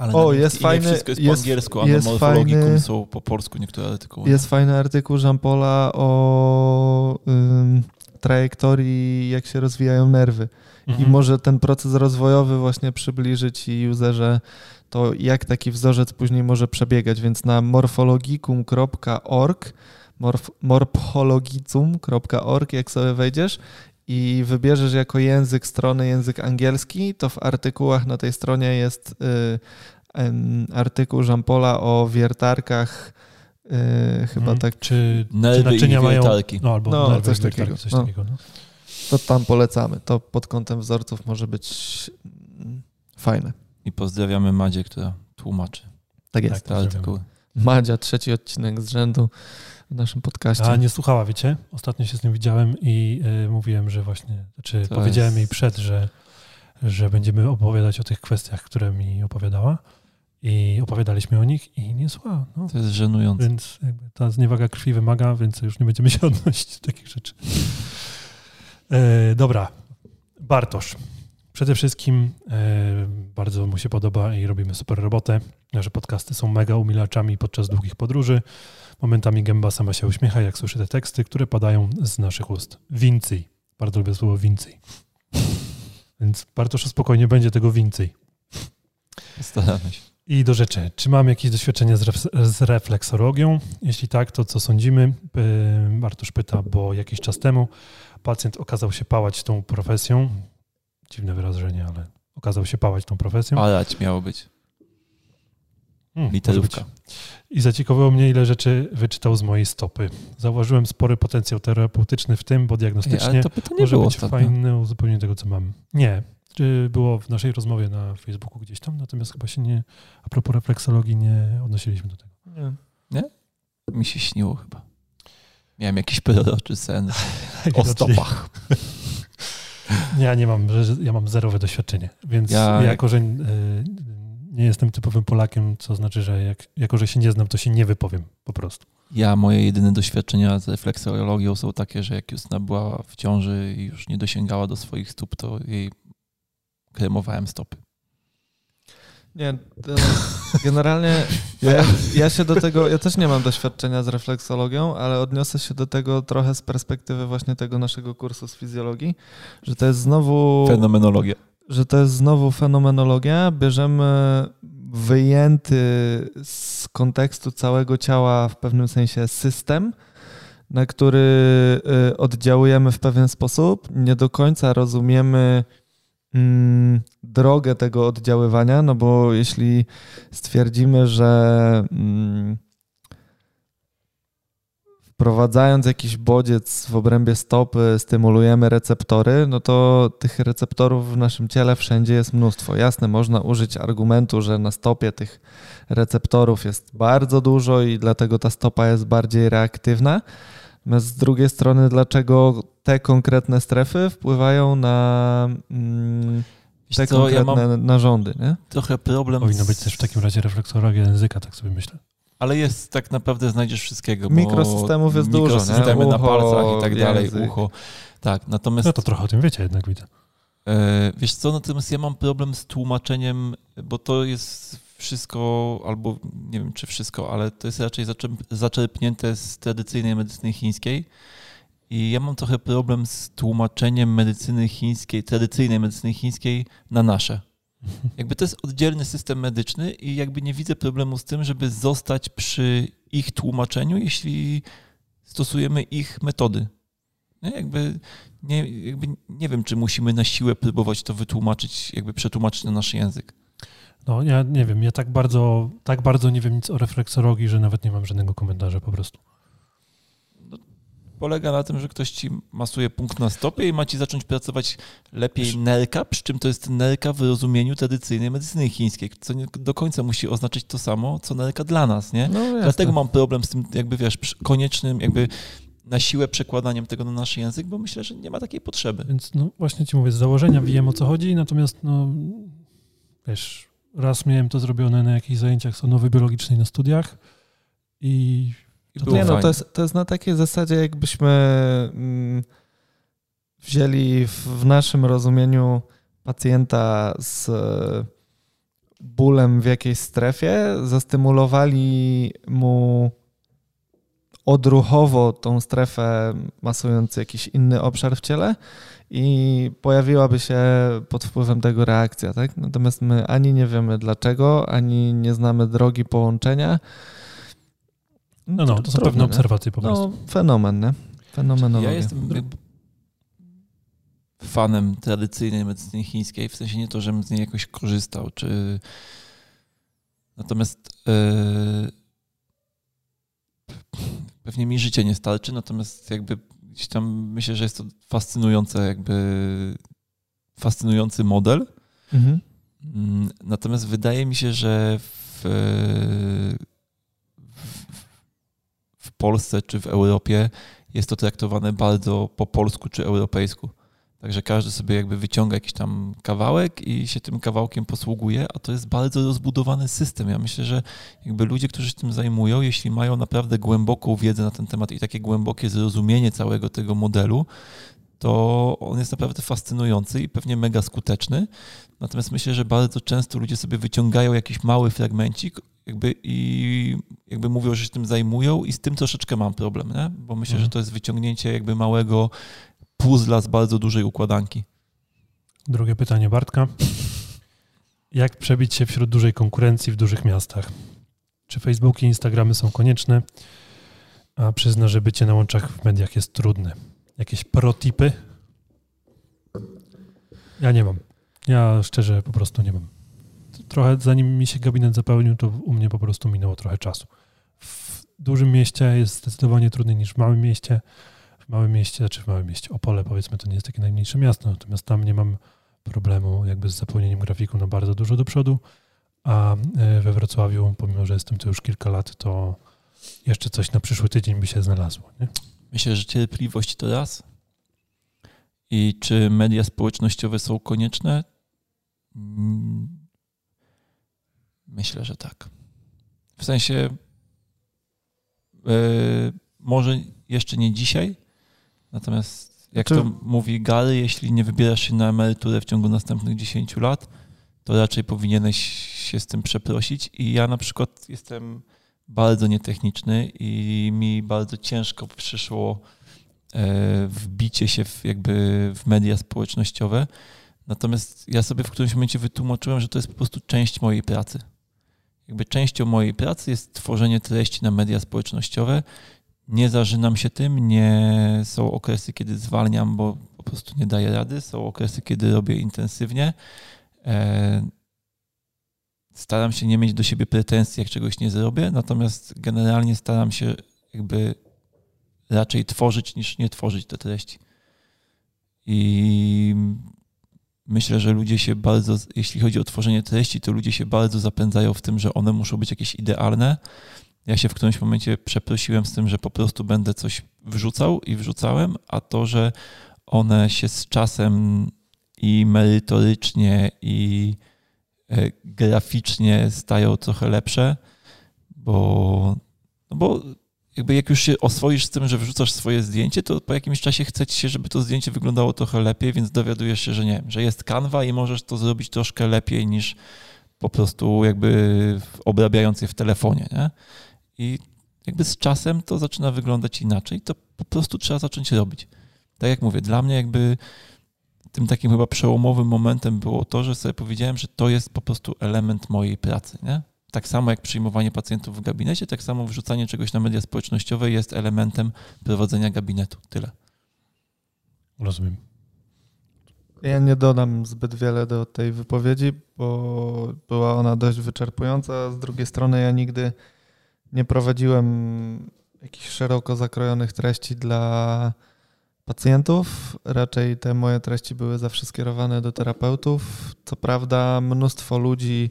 Ale o, jest fajny. Wszystko jest, jest po angielsku, a jest fajny, są po polsku niektóre artykuły. Jest fajny artykuł Jean-Paula o ym, trajektorii, jak się rozwijają nerwy. Mhm. I może ten proces rozwojowy właśnie przybliżyć i userze to jak taki wzorzec później może przebiegać, więc na morfologicum.org morf, morphologicum.org jak sobie wejdziesz i wybierzesz jako język strony język angielski, to w artykułach na tej stronie jest y, artykuł Jean-Paula o wiertarkach y, chyba hmm. tak. Czy, czy naczynia mają... No, albo no, coś takiego. Coś no. takiego no. To tam polecamy. To pod kątem wzorców może być mm, fajne. I pozdrawiamy Madzie, która tłumaczy. Tak jest. Artykuły. Madzia, trzeci odcinek z rzędu w naszym podcaście. A nie słuchała, wiecie? Ostatnio się z nią widziałem i y, mówiłem, że właśnie, znaczy to powiedziałem jest... jej przed, że, że będziemy opowiadać o tych kwestiach, które mi opowiadała i opowiadaliśmy o nich i nie słuchała. No. To jest żenujące. Więc ta zniewaga krwi wymaga, więc już nie będziemy się odnosić do takich rzeczy. E, dobra, Bartosz. Przede wszystkim e, bardzo mu się podoba i robimy super robotę. Nasze podcasty są mega umilaczami podczas długich podróży. Momentami gęba sama się uśmiecha, jak słyszy te teksty, które padają z naszych ust. Więcej. Bardzo lubię słowo więcej. Więc Bartosz spokojnie będzie tego więcej. Staramy się. I do rzeczy. Czy mam jakieś doświadczenie z, ref, z refleksologią? Jeśli tak, to co sądzimy? Bartosz pyta, bo jakiś czas temu pacjent okazał się pałać tą profesją dziwne wyrażenie, ale okazał się pałać tą profesją. Palać miało być. Hmm, Literówka. I zaciekawiło mnie, ile rzeczy wyczytał z mojej stopy. Zauważyłem spory potencjał terapeutyczny w tym, bo diagnostycznie Ej, może być ostatnio. fajne uzupełnienie tego, co mam. Nie. Było w naszej rozmowie na Facebooku gdzieś tam, natomiast chyba się nie, a propos refleksologii, nie odnosiliśmy do tego. Nie? nie? Mi się śniło chyba. Miałem jakiś proroczy sen o stopach. Ja nie mam, ja mam zerowe doświadczenie, więc ja, jako, że e, nie jestem typowym Polakiem, co znaczy, że jak, jako, że się nie znam, to się nie wypowiem po prostu. Ja, moje jedyne doświadczenia z refleksologią są takie, że jak Justyna była w ciąży i już nie dosięgała do swoich stóp, to jej kremowałem stopy. Nie, generalnie ja, ja, się do tego, ja też nie mam doświadczenia z refleksologią, ale odniosę się do tego trochę z perspektywy właśnie tego naszego kursu z fizjologii, że to jest znowu... Fenomenologia. Że to jest znowu fenomenologia. Bierzemy wyjęty z kontekstu całego ciała w pewnym sensie system, na który y, oddziałujemy w pewien sposób. Nie do końca rozumiemy mm, drogę tego oddziaływania, no bo jeśli stwierdzimy, że mm, wprowadzając jakiś bodziec w obrębie stopy stymulujemy receptory, no to tych receptorów w naszym ciele wszędzie jest mnóstwo. Jasne, można użyć argumentu, że na stopie tych receptorów jest bardzo dużo i dlatego ta stopa jest bardziej reaktywna. Natomiast z drugiej strony, dlaczego te konkretne strefy wpływają na mm, te co, konkretne ja narządy, nie? Trochę problem. Powinno być też w takim razie refleksologia języka, tak sobie myślę. Ale jest, tak naprawdę znajdziesz wszystkiego. Mikrosystemów jest dużo, Mikrosystemy na palcach i tak dalej, język. ucho. Tak, natomiast... No to trochę o tym wiecie jednak, widzę. E, wiesz co, natomiast ja mam problem z tłumaczeniem, bo to jest wszystko, albo nie wiem czy wszystko, ale to jest raczej zaczerpnięte z tradycyjnej medycyny chińskiej. I ja mam trochę problem z tłumaczeniem medycyny chińskiej, tradycyjnej medycyny chińskiej na nasze. Jakby to jest oddzielny system medyczny i jakby nie widzę problemu z tym, żeby zostać przy ich tłumaczeniu, jeśli stosujemy ich metody. Nie? Jakby, nie, jakby nie wiem, czy musimy na siłę próbować to wytłumaczyć, jakby przetłumaczyć na nasz język. No ja nie wiem, ja tak bardzo, tak bardzo nie wiem nic o refleksorologii, że nawet nie mam żadnego komentarza po prostu polega na tym, że ktoś ci masuje punkt na stopie i ma ci zacząć pracować lepiej nerka, przy czym to jest nerka w rozumieniu tradycyjnej medycyny chińskiej, co nie do końca musi oznaczać to samo, co nerka dla nas, nie? No, Dlatego mam problem z tym, jakby wiesz, koniecznym, jakby na siłę przekładaniem tego na nasz język, bo myślę, że nie ma takiej potrzeby. Więc no właśnie ci mówię, z założenia wiem o co chodzi, natomiast no wiesz, raz miałem to zrobione na jakichś zajęciach sonowej biologicznej na studiach i to nie, no, to, jest, to jest na takiej zasadzie, jakbyśmy mm, wzięli w, w naszym rozumieniu pacjenta z bólem w jakiejś strefie, zastymulowali mu odruchowo tą strefę, masując jakiś inny obszar w ciele i pojawiłaby się pod wpływem tego reakcja, tak? Natomiast my ani nie wiemy dlaczego, ani nie znamy drogi połączenia, no, no, to są pewne obserwacje po no, prostu. No, fenomen, nie? Fenomenologia. Ja jestem fanem tradycyjnej medycyny chińskiej, w sensie nie to, żebym z niej jakoś korzystał, czy... Natomiast yy... pewnie mi życie nie starczy, natomiast jakby gdzieś tam myślę, że jest to fascynujące, jakby fascynujący model. Mhm. Mm, natomiast wydaje mi się, że w Polsce czy w Europie jest to traktowane bardzo po polsku czy europejsku. Także każdy sobie jakby wyciąga jakiś tam kawałek i się tym kawałkiem posługuje, a to jest bardzo rozbudowany system. Ja myślę, że jakby ludzie, którzy się tym zajmują, jeśli mają naprawdę głęboką wiedzę na ten temat i takie głębokie zrozumienie całego tego modelu, to on jest naprawdę fascynujący i pewnie mega skuteczny. Natomiast myślę, że bardzo często ludzie sobie wyciągają jakiś mały fragmencik jakby i jakby mówią, że się tym zajmują i z tym troszeczkę mam problem, nie? bo myślę, mhm. że to jest wyciągnięcie jakby małego puzzla z bardzo dużej układanki. Drugie pytanie Bartka. Jak przebić się wśród dużej konkurencji w dużych miastach? Czy Facebook i Instagramy są konieczne? A przyzna, że bycie na łączach w mediach jest trudne. Jakieś protipy? Ja nie mam. Ja szczerze po prostu nie mam trochę zanim mi się gabinet zapełnił, to u mnie po prostu minęło trochę czasu. W dużym mieście jest zdecydowanie trudniej niż w małym mieście. W małym mieście, czy znaczy w małym mieście Opole powiedzmy to nie jest takie najmniejsze miasto, natomiast tam nie mam problemu jakby z zapełnieniem grafiku na bardzo dużo do przodu, a e, we Wrocławiu, pomimo że jestem tu już kilka lat, to jeszcze coś na przyszły tydzień by się znalazło. Nie? Myślę, że cierpliwość to raz. I czy media społecznościowe są konieczne? Mm, Myślę, że tak. W sensie yy, może jeszcze nie dzisiaj, natomiast jak Czy... to mówi Gary, jeśli nie wybierasz się na emeryturę w ciągu następnych 10 lat, to raczej powinieneś się z tym przeprosić. I ja na przykład jestem bardzo nietechniczny i mi bardzo ciężko przyszło e, wbicie się w, jakby w media społecznościowe. Natomiast ja sobie w którymś momencie wytłumaczyłem, że to jest po prostu część mojej pracy jakby częścią mojej pracy jest tworzenie treści na media społecznościowe. Nie zażynam się tym, nie są okresy, kiedy zwalniam, bo po prostu nie daję rady. Są okresy, kiedy robię intensywnie. Staram się nie mieć do siebie pretensji, jak czegoś nie zrobię, natomiast generalnie staram się jakby raczej tworzyć niż nie tworzyć te treści. I myślę, że ludzie się bardzo, jeśli chodzi o tworzenie treści, to ludzie się bardzo zapędzają w tym, że one muszą być jakieś idealne. Ja się w którymś momencie przeprosiłem z tym, że po prostu będę coś wrzucał i wrzucałem, a to, że one się z czasem i merytorycznie, i graficznie stają trochę lepsze, bo, no bo jakby jak już się oswoisz z tym, że wrzucasz swoje zdjęcie, to po jakimś czasie chce ci się, żeby to zdjęcie wyglądało trochę lepiej, więc dowiadujesz się, że nie że jest kanwa i możesz to zrobić troszkę lepiej niż po prostu jakby obrabiając je w telefonie, nie? I jakby z czasem to zaczyna wyglądać inaczej, to po prostu trzeba zacząć robić. Tak jak mówię, dla mnie jakby tym takim chyba przełomowym momentem było to, że sobie powiedziałem, że to jest po prostu element mojej pracy, nie? tak samo jak przyjmowanie pacjentów w gabinecie, tak samo wrzucanie czegoś na media społecznościowe jest elementem prowadzenia gabinetu. Tyle. Rozumiem. Ja nie dodam zbyt wiele do tej wypowiedzi, bo była ona dość wyczerpująca. Z drugiej strony ja nigdy nie prowadziłem jakichś szeroko zakrojonych treści dla pacjentów. Raczej te moje treści były zawsze skierowane do terapeutów. Co prawda mnóstwo ludzi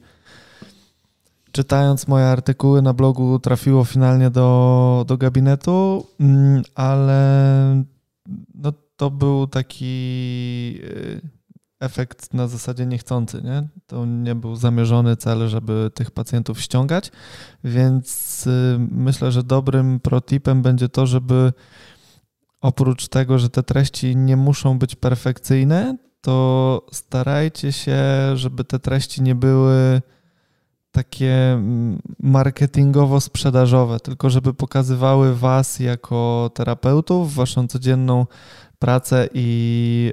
czytając moje artykuły na blogu trafiło finalnie do, do gabinetu, mm, ale no, to był taki y, efekt na zasadzie niechcący. Nie? To nie był zamierzony cel, żeby tych pacjentów ściągać, więc y, myślę, że dobrym protipem będzie to, żeby oprócz tego, że te treści nie muszą być perfekcyjne, to starajcie się, żeby te treści nie były takie mm, marketingowo-sprzedażowe, tylko żeby pokazywały Was jako terapeutów, Waszą codzienną pracę i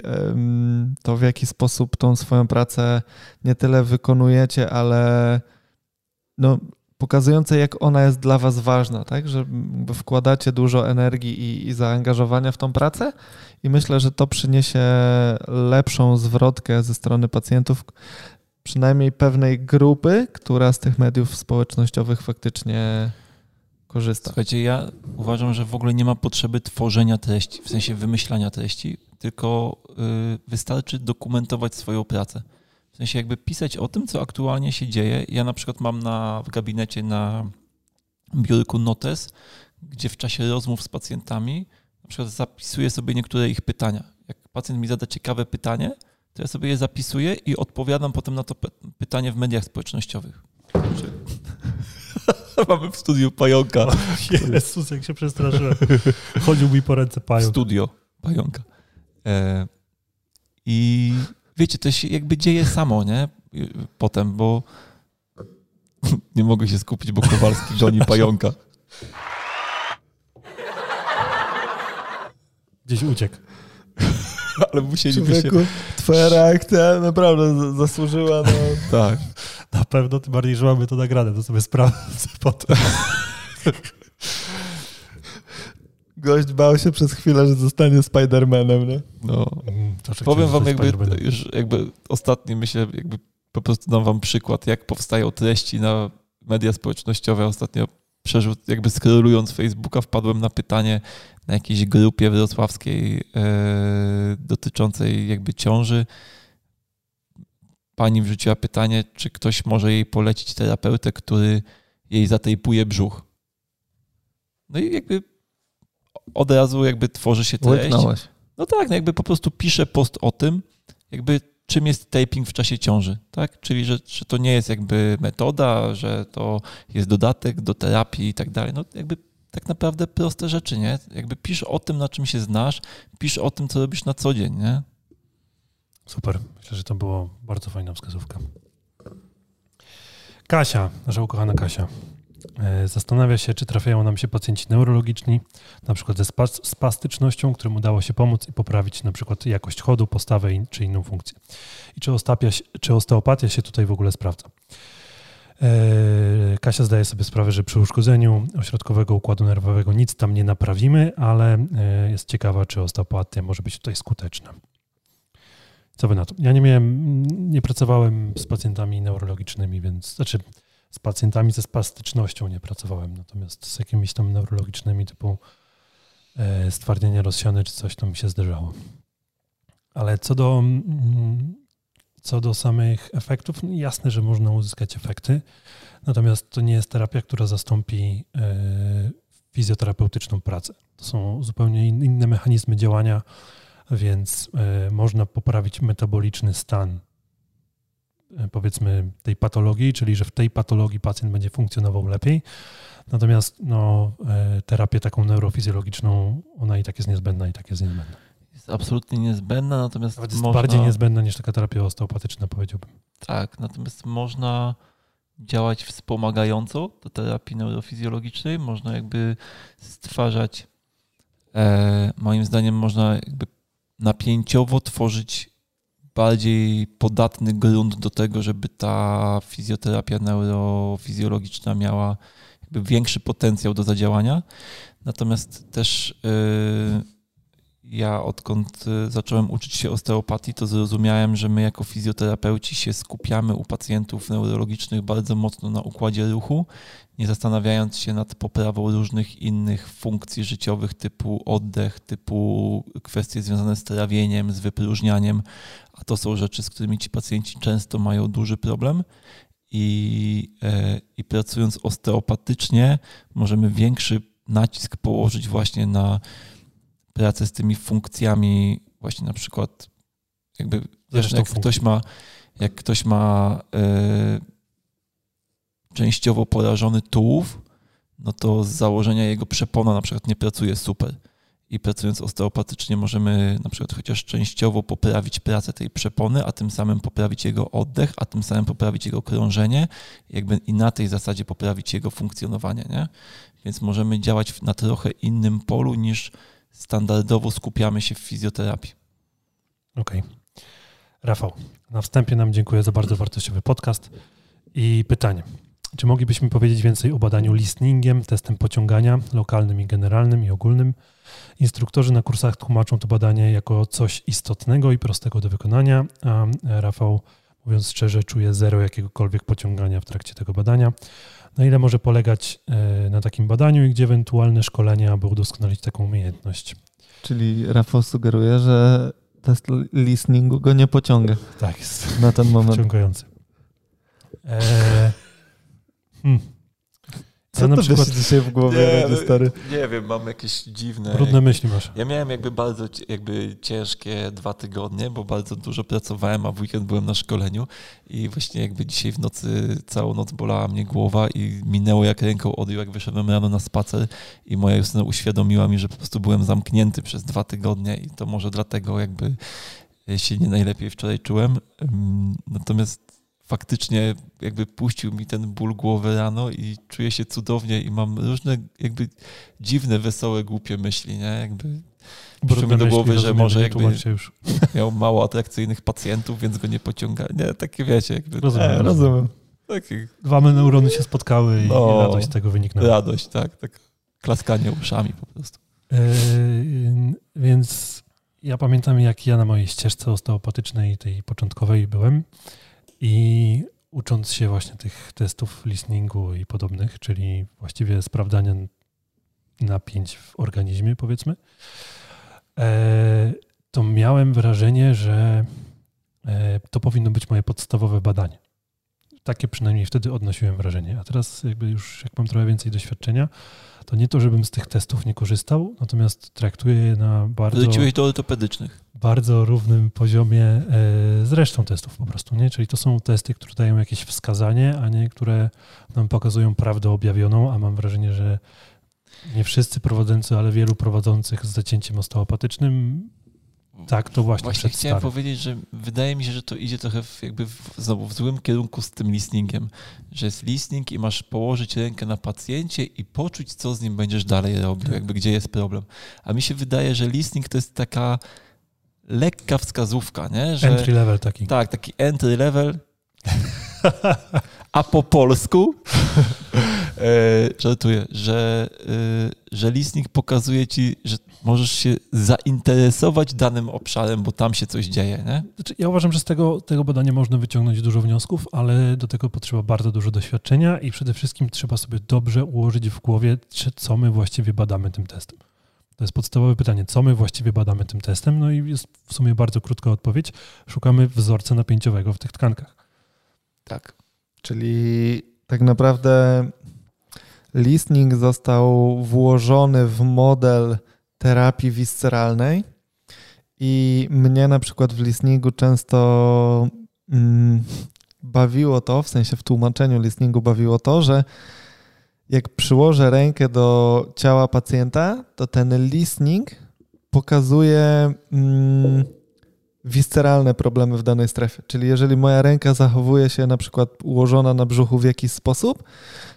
to, w jaki sposób tą swoją pracę nie tyle wykonujecie, ale no, pokazujące, jak ona jest dla Was ważna, tak? Że wkładacie dużo energii i, i zaangażowania w tą pracę i myślę, że to przyniesie lepszą zwrotkę ze strony pacjentów, przynajmniej pewnej grupy, która z tych mediów społecznościowych faktycznie korzysta. Słuchajcie, ja uważam, że w ogóle nie ma potrzeby tworzenia treści, w sensie wymyślania treści, tylko yy, wystarczy dokumentować swoją pracę. W sensie jakby pisać o tym, co aktualnie się dzieje. Ja na przykład mam na, w gabinecie na biurku notes, gdzie w czasie rozmów z pacjentami na przykład zapisuję sobie niektóre ich pytania. Jak pacjent mi zada ciekawe pytanie, to ja sobie je zapisuję i odpowiadam potem na to pytanie w mediach społecznościowych. Mamy w studiu pająka. Jezus, jak się przestraszyłem. Chodził mi po ręce pająk. Studio pająka. E, I wiecie, to się jakby dzieje samo, nie? Potem, bo nie mogę się skupić, bo Kowalski goni pająka. Gdzieś uciekł. ale musieliby Człowieku, się... twoja reakcja naprawdę zasłużyła na... Tak. Na pewno, tym bardziej, że mamy to nagrane, to sobie sprawdzę potem. Gość bał się przez chwilę, że zostanie Spidermanem, nie? No. Mm, Powiem wam jakby, już jakby ostatni, myślę, jakby po prostu dam wam przykład, jak powstają treści na media społecznościowe. Ostatnio przerzut, jakby skrolując Facebooka, wpadłem na pytanie na jakiejś grupie wrocławskiej e, dotyczącej jakby ciąży. Pani wrzuciła pytanie, czy ktoś może jej polecić terapeutę, który jej zatejpuje brzuch. No i jakby od razu jakby tworzy się treść. Łyknąłeś. No tak, no jakby po prostu pisze post o tym, jakby czym jest taping w czasie ciąży, tak? Czyli, że, że to nie jest jakby metoda, że to jest dodatek do terapii i tak dalej. No jakby tak naprawdę proste rzeczy, nie? Jakby pisz o tym, na czym się znasz, pisz o tym, co robisz na co dzień, nie? Super. Myślę, że to było bardzo fajna wskazówka. Kasia, nasza ukochana Kasia, zastanawia się, czy trafiają nam się pacjenci neurologiczni, na przykład ze spastycznością, którym udało się pomóc i poprawić na przykład jakość chodu, postawę czy inną funkcję. I czy, ostapia, czy osteopatia się tutaj w ogóle sprawdza. E, Kasia zdaje sobie sprawę, że przy uszkodzeniu ośrodkowego układu nerwowego nic tam nie naprawimy, ale e, jest ciekawa, czy osteopatia może być tutaj skuteczna. Co wy na to? Ja nie miałem, nie pracowałem z pacjentami neurologicznymi, więc znaczy z pacjentami ze spastycznością nie pracowałem, natomiast z jakimiś tam neurologicznymi typu e, stwardnienie rozsiane czy coś to mi się zdarzało. Ale co do, mm, co do samych efektów, no jasne, że można uzyskać efekty, natomiast to nie jest terapia, która zastąpi e, fizjoterapeutyczną pracę. To są zupełnie inne mechanizmy działania, więc e, można poprawić metaboliczny stan powiedzmy tej patologii, czyli że w tej patologii pacjent będzie funkcjonował lepiej. Natomiast no, terapię taką neurofizjologiczną, ona i tak jest niezbędna, i tak jest niezbędna jest absolutnie niezbędna, natomiast Nawet jest można, bardziej niezbędna niż taka terapia osteopatyczna, powiedziałbym. Tak, natomiast można działać wspomagająco do terapii neurofizjologicznej, można jakby stwarzać, e, moim zdaniem można jakby napięciowo tworzyć bardziej podatny grunt do tego, żeby ta fizjoterapia neurofizjologiczna miała większy potencjał do zadziałania. Natomiast też yy, ja odkąd y, zacząłem uczyć się osteopatii, to zrozumiałem, że my jako fizjoterapeuci się skupiamy u pacjentów neurologicznych bardzo mocno na układzie ruchu, nie zastanawiając się nad poprawą różnych innych funkcji życiowych typu oddech, typu kwestie związane z trawieniem, z wypróżnianiem, a to są rzeczy, z którymi ci pacjenci często mają duży problem. I, e, i pracując osteopatycznie, możemy większy nacisk położyć właśnie na pracę z tymi funkcjami, właśnie na przykład jakby wiesz, jak ktoś ma, jak ktoś ma y, częściowo porażony tułów, no to z założenia jego przepona na przykład nie pracuje super. I pracując osteopatycznie możemy na przykład chociaż częściowo poprawić pracę tej przepony, a tym samym poprawić jego oddech, a tym samym poprawić jego krążenie, jakby i na tej zasadzie poprawić jego funkcjonowanie, nie? Więc możemy działać na trochę innym polu niż standardowo skupiamy się w fizjoterapii. Okej. Okay. Rafał, na wstępie nam dziękuję za bardzo wartościowy podcast. I pytanie. Czy moglibyśmy powiedzieć więcej o badaniu listeningiem, testem pociągania, lokalnym i generalnym i ogólnym? Instruktorzy na kursach tłumaczą to badanie jako coś istotnego i prostego do wykonania, a Rafał, mówiąc szczerze, czuje zero jakiegokolwiek pociągania w trakcie tego badania na ile może polegać e, na takim badaniu i gdzie ewentualne szkolenia, aby udoskonalić taką umiejętność. Czyli Rafał sugeruje, że test listeningu go nie pociąga. Tak jest. Na ten moment. Pociągający. Eee, hmm. Co ja na przykład dzisiaj w głowie nie, rodzi, stary? Nie wiem, mam jakieś dziwne... Brudne myśli masz. Ja miałem jakby bardzo jakby ciężkie dwa tygodnie, bo bardzo dużo pracowałem, a w weekend byłem na szkoleniu i właśnie jakby dzisiaj w nocy całą noc bolała mnie głowa i minęło jak ręką odjął, jak wyszedłem rano na spacer i moja Justyna uświadomiła mi, że po prostu byłem zamknięty przez dwa tygodnie i to może dlatego jakby się nie najlepiej wczoraj czułem. Natomiast faktycznie jakby puścił mi ten ból głowy rano i czuję się cudownie i mam różne jakby dziwne, wesołe, głupie myśli, nie? Jakby przyszło mi do głowy, że może jakby miał mało atrakcyjnych pacjentów, więc go nie pociąga. Nie, takie wiecie. Jakby, rozumiem. E, rozumiem. Takie... Dwa neurony się spotkały i, no, radość z tego wyniknęła. Radość, tak. tak klaskanie uszami po prostu. Yy, więc ja pamiętam, jak ja na mojej ścieżce osteopatycznej, tej początkowej byłem, i ucząc się właśnie tych testów listeningu i podobnych, czyli właściwie sprawdzania napięć w organizmie, powiedzmy, e, to miałem wrażenie, że e, to powinno być moje podstawowe badanie. Takie przynajmniej wtedy odnosiłem wrażenie. A teraz jakby już jak mam trochę więcej doświadczenia, to nie to, żebym z tych testów nie korzystał, natomiast traktuję je na bardzo... Wróciłeś do ortopedycznych. Bardzo równym poziomie e, z resztą testów po prostu, nie? Czyli to są testy, które dają jakieś wskazanie, a nie które nam pokazują prawdę objawioną, a mam wrażenie, że nie wszyscy prowadzący, ale wielu prowadzących z zacięciem osteopatycznym tak, to właśnie Właśnie chciałem powiedzieć, że wydaje mi się, że to idzie trochę w, jakby w, znowu w złym kierunku z tym listeningiem, że jest listening i masz położyć rękę na pacjencie i poczuć, co z nim będziesz dalej robił, tak. jakby gdzie jest problem. A mi się wydaje, że listening to jest taka lekka wskazówka, nie? Że, entry level taki. Tak, taki entry level. a po polsku e, żartuję, że, e, że listnik pokazuje ci, że możesz się zainteresować danym obszarem, bo tam się coś dzieje. Nie? Znaczy, ja uważam, że z tego, tego badania można wyciągnąć dużo wniosków, ale do tego potrzeba bardzo dużo doświadczenia i przede wszystkim trzeba sobie dobrze ułożyć w głowie, czy, co my właściwie badamy tym testem. To jest podstawowe pytanie, co my właściwie badamy tym testem? No i jest w sumie bardzo krótka odpowiedź. Szukamy wzorca napięciowego w tych tkankach. Tak. Czyli tak naprawdę listening został włożony w model terapii visceralnej i mnie na przykład w listeningu często mm, bawiło to, w sensie w tłumaczeniu listeningu bawiło to, że jak przyłożę rękę do ciała pacjenta, to ten listening pokazuje mm, visceralne problemy w danej strefie. Czyli jeżeli moja ręka zachowuje się na przykład ułożona na brzuchu w jakiś sposób,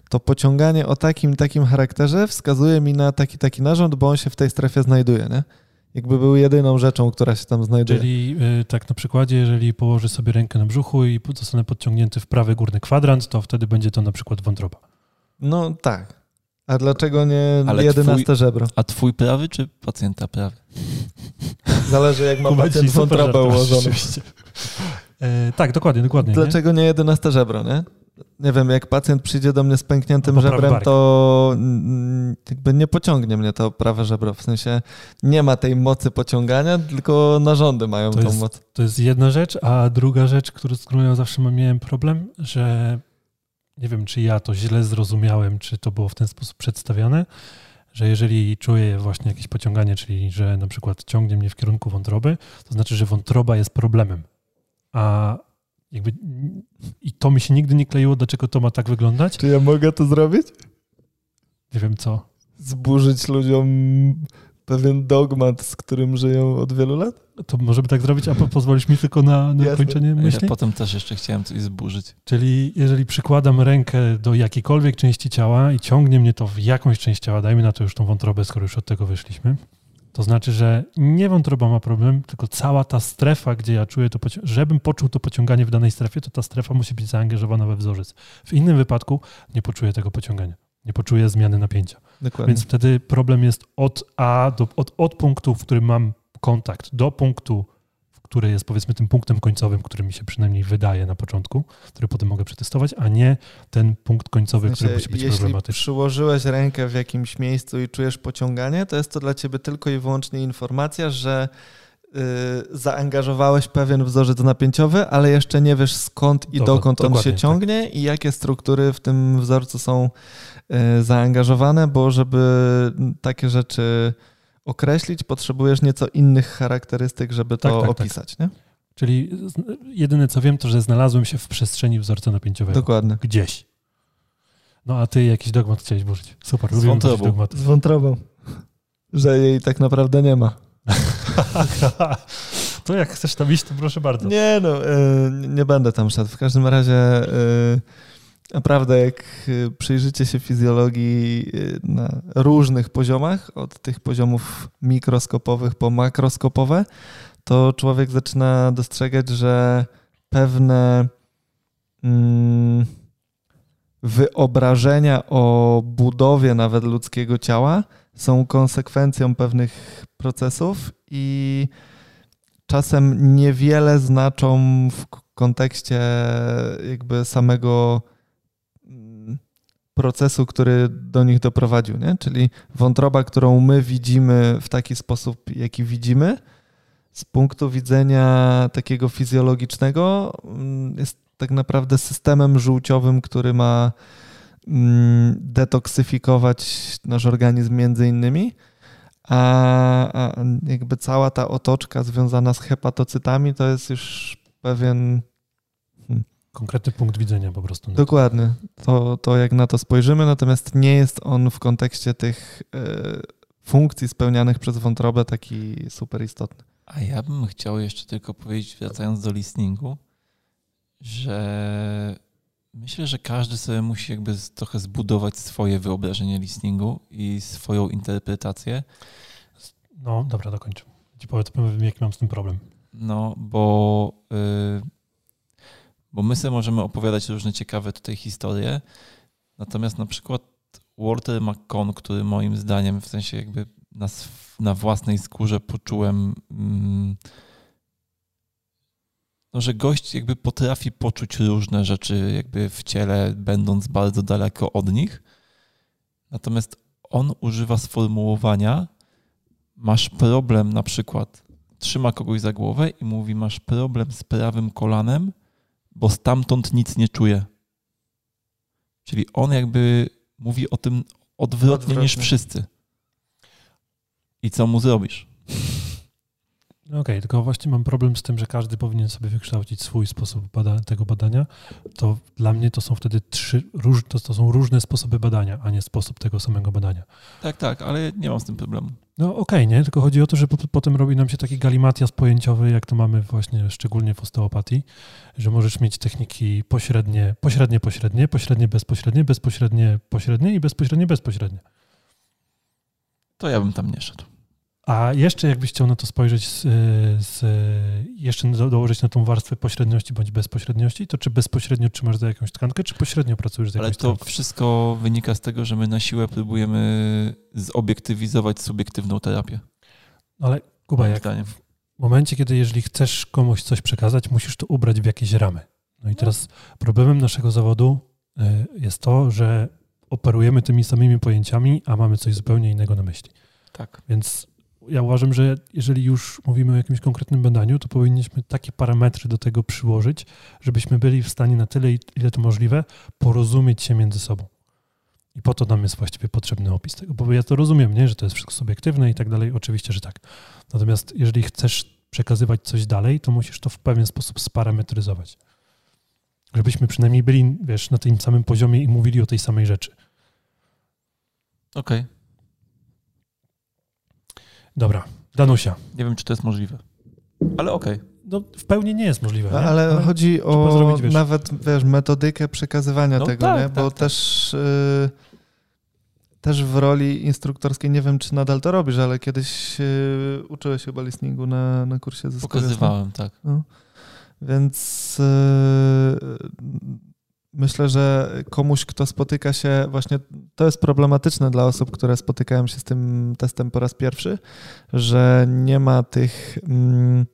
to pociąganie o takim takim charakterze wskazuje mi na taki taki narząd, bo on się w tej strefie znajduje, nie? Jakby był jedyną rzeczą, która się tam znajduje. Czyli y, tak na przykładzie, jeżeli położę sobie rękę na brzuchu i zostanę podciągnięty w prawy górny kwadrant, to wtedy będzie to na przykład wątroba. No tak. A dlaczego nie Ale jedenaste twój, żebro? A twój prawy czy pacjenta prawy? Zależy jak ma pacjent wątrobę ułożoną. E, tak, dokładnie, dokładnie. Dlaczego nie, nie jedenaste żebro, nie? Nie wiem, jak pacjent przyjdzie do mnie z pękniętym no żebrem, to jakby nie pociągnie mnie to prawe żebro. W sensie nie ma tej mocy pociągania, tylko narządy mają to tą jest, moc. To jest jedna rzecz, a druga rzecz, z którą ja zawsze miałem problem, że nie wiem, czy ja to źle zrozumiałem, czy to było w ten sposób przedstawiane, że jeżeli czuję właśnie jakieś pociąganie, czyli że na przykład ciągnie mnie w kierunku wątroby, to znaczy, że wątroba jest problemem. A jakby i to mi się nigdy nie kleiło, dlaczego to ma tak wyglądać. Czy ja mogę to zrobić? Nie wiem co. Zburzyć ludziom pewien dogmat, z którym żyją od wielu lat? To możemy tak zrobić, a pozwolisz mi tylko na, na kończenie myśli? Ja potem też jeszcze chciałem coś zburzyć. Czyli jeżeli przykładam rękę do jakiejkolwiek części ciała i ciągnie mnie to w jakąś część ciała, dajmy na to już tą wątrobę, skoro już od tego wyszliśmy, to znaczy, że nie wątroba ma problem, tylko cała ta strefa, gdzie ja czuję to, żebym poczuł to pociąganie w danej strefie, to ta strefa musi być zaangażowana we wzorzec. W innym wypadku nie poczuję tego pociągania, nie poczuję zmiany napięcia. Dokładnie. Więc wtedy problem jest od A do od, od punktu, w którym mam kontakt, do punktu, który jest powiedzmy tym punktem końcowym, który mi się przynajmniej wydaje na początku, który potem mogę przetestować, a nie ten punkt końcowy, który musi być jeśli problematyczny. Jeśli przyłożyłeś rękę w jakimś miejscu i czujesz pociąganie, to jest to dla ciebie tylko i wyłącznie informacja, że yy, zaangażowałeś pewien wzorzec napięciowy, ale jeszcze nie wiesz skąd i dokąd on się tak. ciągnie tak. i jakie struktury w tym wzorcu są zaangażowane, bo żeby takie rzeczy określić, potrzebujesz nieco innych charakterystyk, żeby to tak, tak, tak. opisać. Tak. Nie? Czyli jedyne co wiem, to że znalazłem się w przestrzeni wzorca napięciowego. Dokładnie. Gdzieś. No a ty jakiś dogmat chciałeś burzyć. Super, z wątrobą. Z wątrobą. Że jej tak naprawdę nie ma. to jak chcesz tam iść, to proszę bardzo. Nie no, e, nie będę tam szedł. W każdym razie e, Naprawdę, jak y, przyjrzycie się fizjologii y, na różnych poziomach, od tych poziomów mikroskopowych po makroskopowe, to człowiek zaczyna dostrzegać, że pewne mm, wyobrażenia o budowie nawet ludzkiego ciała są konsekwencją pewnych procesów i czasem niewiele znaczą w kontekście jakby samego procesu, który do nich doprowadził. Nie? Czyli wątroba, którą my widzimy w taki sposób, jaki widzimy, z punktu widzenia takiego fizjologicznego, mm, jest tak naprawdę systemem żółciowym, który ma mm, detoksyfikować nasz organizm między innymi, a, jakby cała ta otoczka związana z hepatocytami to jest już pewien Konkretny punkt widzenia po prostu. Dokładnie. To, to jak na to spojrzymy, natomiast nie jest on w kontekście tych y, funkcji spełnianych przez wątrobę taki super istotny. A ja bym chciał jeszcze tylko powiedzieć, wracając do listeningu, że myślę, że każdy sobie musi jakby trochę zbudować swoje wyobrażenie listeningu i swoją interpretację. No, dobra, dokończę. Ci powiem, jaki mam z tym problem. No, bo... Y, Bo my sobie możemy opowiadać różne ciekawe tutaj historie, natomiast na przykład Walter McCon, który moim zdaniem, w sensie jakby na, na własnej skórze poczułem, mm, no, że gość jakby potrafi poczuć różne rzeczy jakby w ciele, będąc bardzo daleko od nich. Natomiast on używa sformułowania, masz problem na przykład, trzyma kogoś za głowę i mówi, masz problem z prawym kolanem, bo stamtąd nic nie czuje. Czyli on jakby mówi o tym odwrotnie, odwrotnie. niż wszyscy. I co mu zrobisz? Okej, okay, tylko właśnie mam problem z tym, że każdy powinien sobie wykształcić swój sposób bada tego badania. To dla mnie to są wtedy trzy, róż, to, to są różne sposoby badania, a nie sposób tego samego badania. Tak, tak, ale nie mam z tym problemu. No okej, okay, nie? Tylko chodzi o to, że po, potem robi nam się taki galimatias pojęciowy, jak to mamy właśnie szczególnie w osteopatii, że możesz mieć techniki pośrednie, pośrednie, pośrednie, pośrednie, bezpośrednie, bezpośrednie, pośrednie i bezpośrednie, bezpośrednie. To ja bym tam nie szedł. A jeszcze jakbyś chciał na to spojrzeć, z, z, jeszcze dołożyć na tą warstwę pośredniości bądź bezpośredniości, to czy bezpośrednio trzymasz za jakąś tkankę, czy pośrednio pracujesz z jakąś Ale to tkanką? wszystko wynika z tego, że my na siłę próbujemy zobiektywizować subiektywną terapię. Ale Kuba, jak w momencie, kiedy jeżeli chcesz komuś coś przekazać, musisz to ubrać w jakieś ramy. No i teraz problemem naszego zawodu y, jest to, że operujemy tymi samymi pojęciami, a mamy coś zupełnie innego na myśli. Tak. Więc ja uważam, że jeżeli już mówimy o jakimś konkretnym badaniu, to powinniśmy takie parametry do tego przyłożyć, żebyśmy byli w stanie na tyle, ile to możliwe, porozumieć się między sobą. I po to nam jest właściwie potrzebny opis tego, bo ja to rozumiem, nie? że to jest wszystko subiektywne i tak dalej. Oczywiście, że tak. Natomiast jeżeli chcesz przekazywać coś dalej, to musisz to w pewien sposób sparametryzować. Żebyśmy przynajmniej byli, wiesz, na tym samym poziomie i mówili o tej samej rzeczy. Okej. Okay. Dobra, Danusia. Nie wiem, czy to jest możliwe, ale okej. Okay. No, w pełni nie jest możliwe. Ale, ale, chodzi o zrobić, wiesz. nawet wiesz, metodykę przekazywania no, tego, tak, nie? bo tak, tak. też, y, też w roli instruktorskiej, nie wiem czy nadal to robisz, ale kiedyś y, uczyłeś chyba listeningu na, na kursie ze Pokazywałem, tak. No. Więc y, myślę, że komuś, kto spotyka się, właśnie to jest problematyczne dla osób, które spotykają się z tym testem po raz pierwszy, że nie ma tych mm,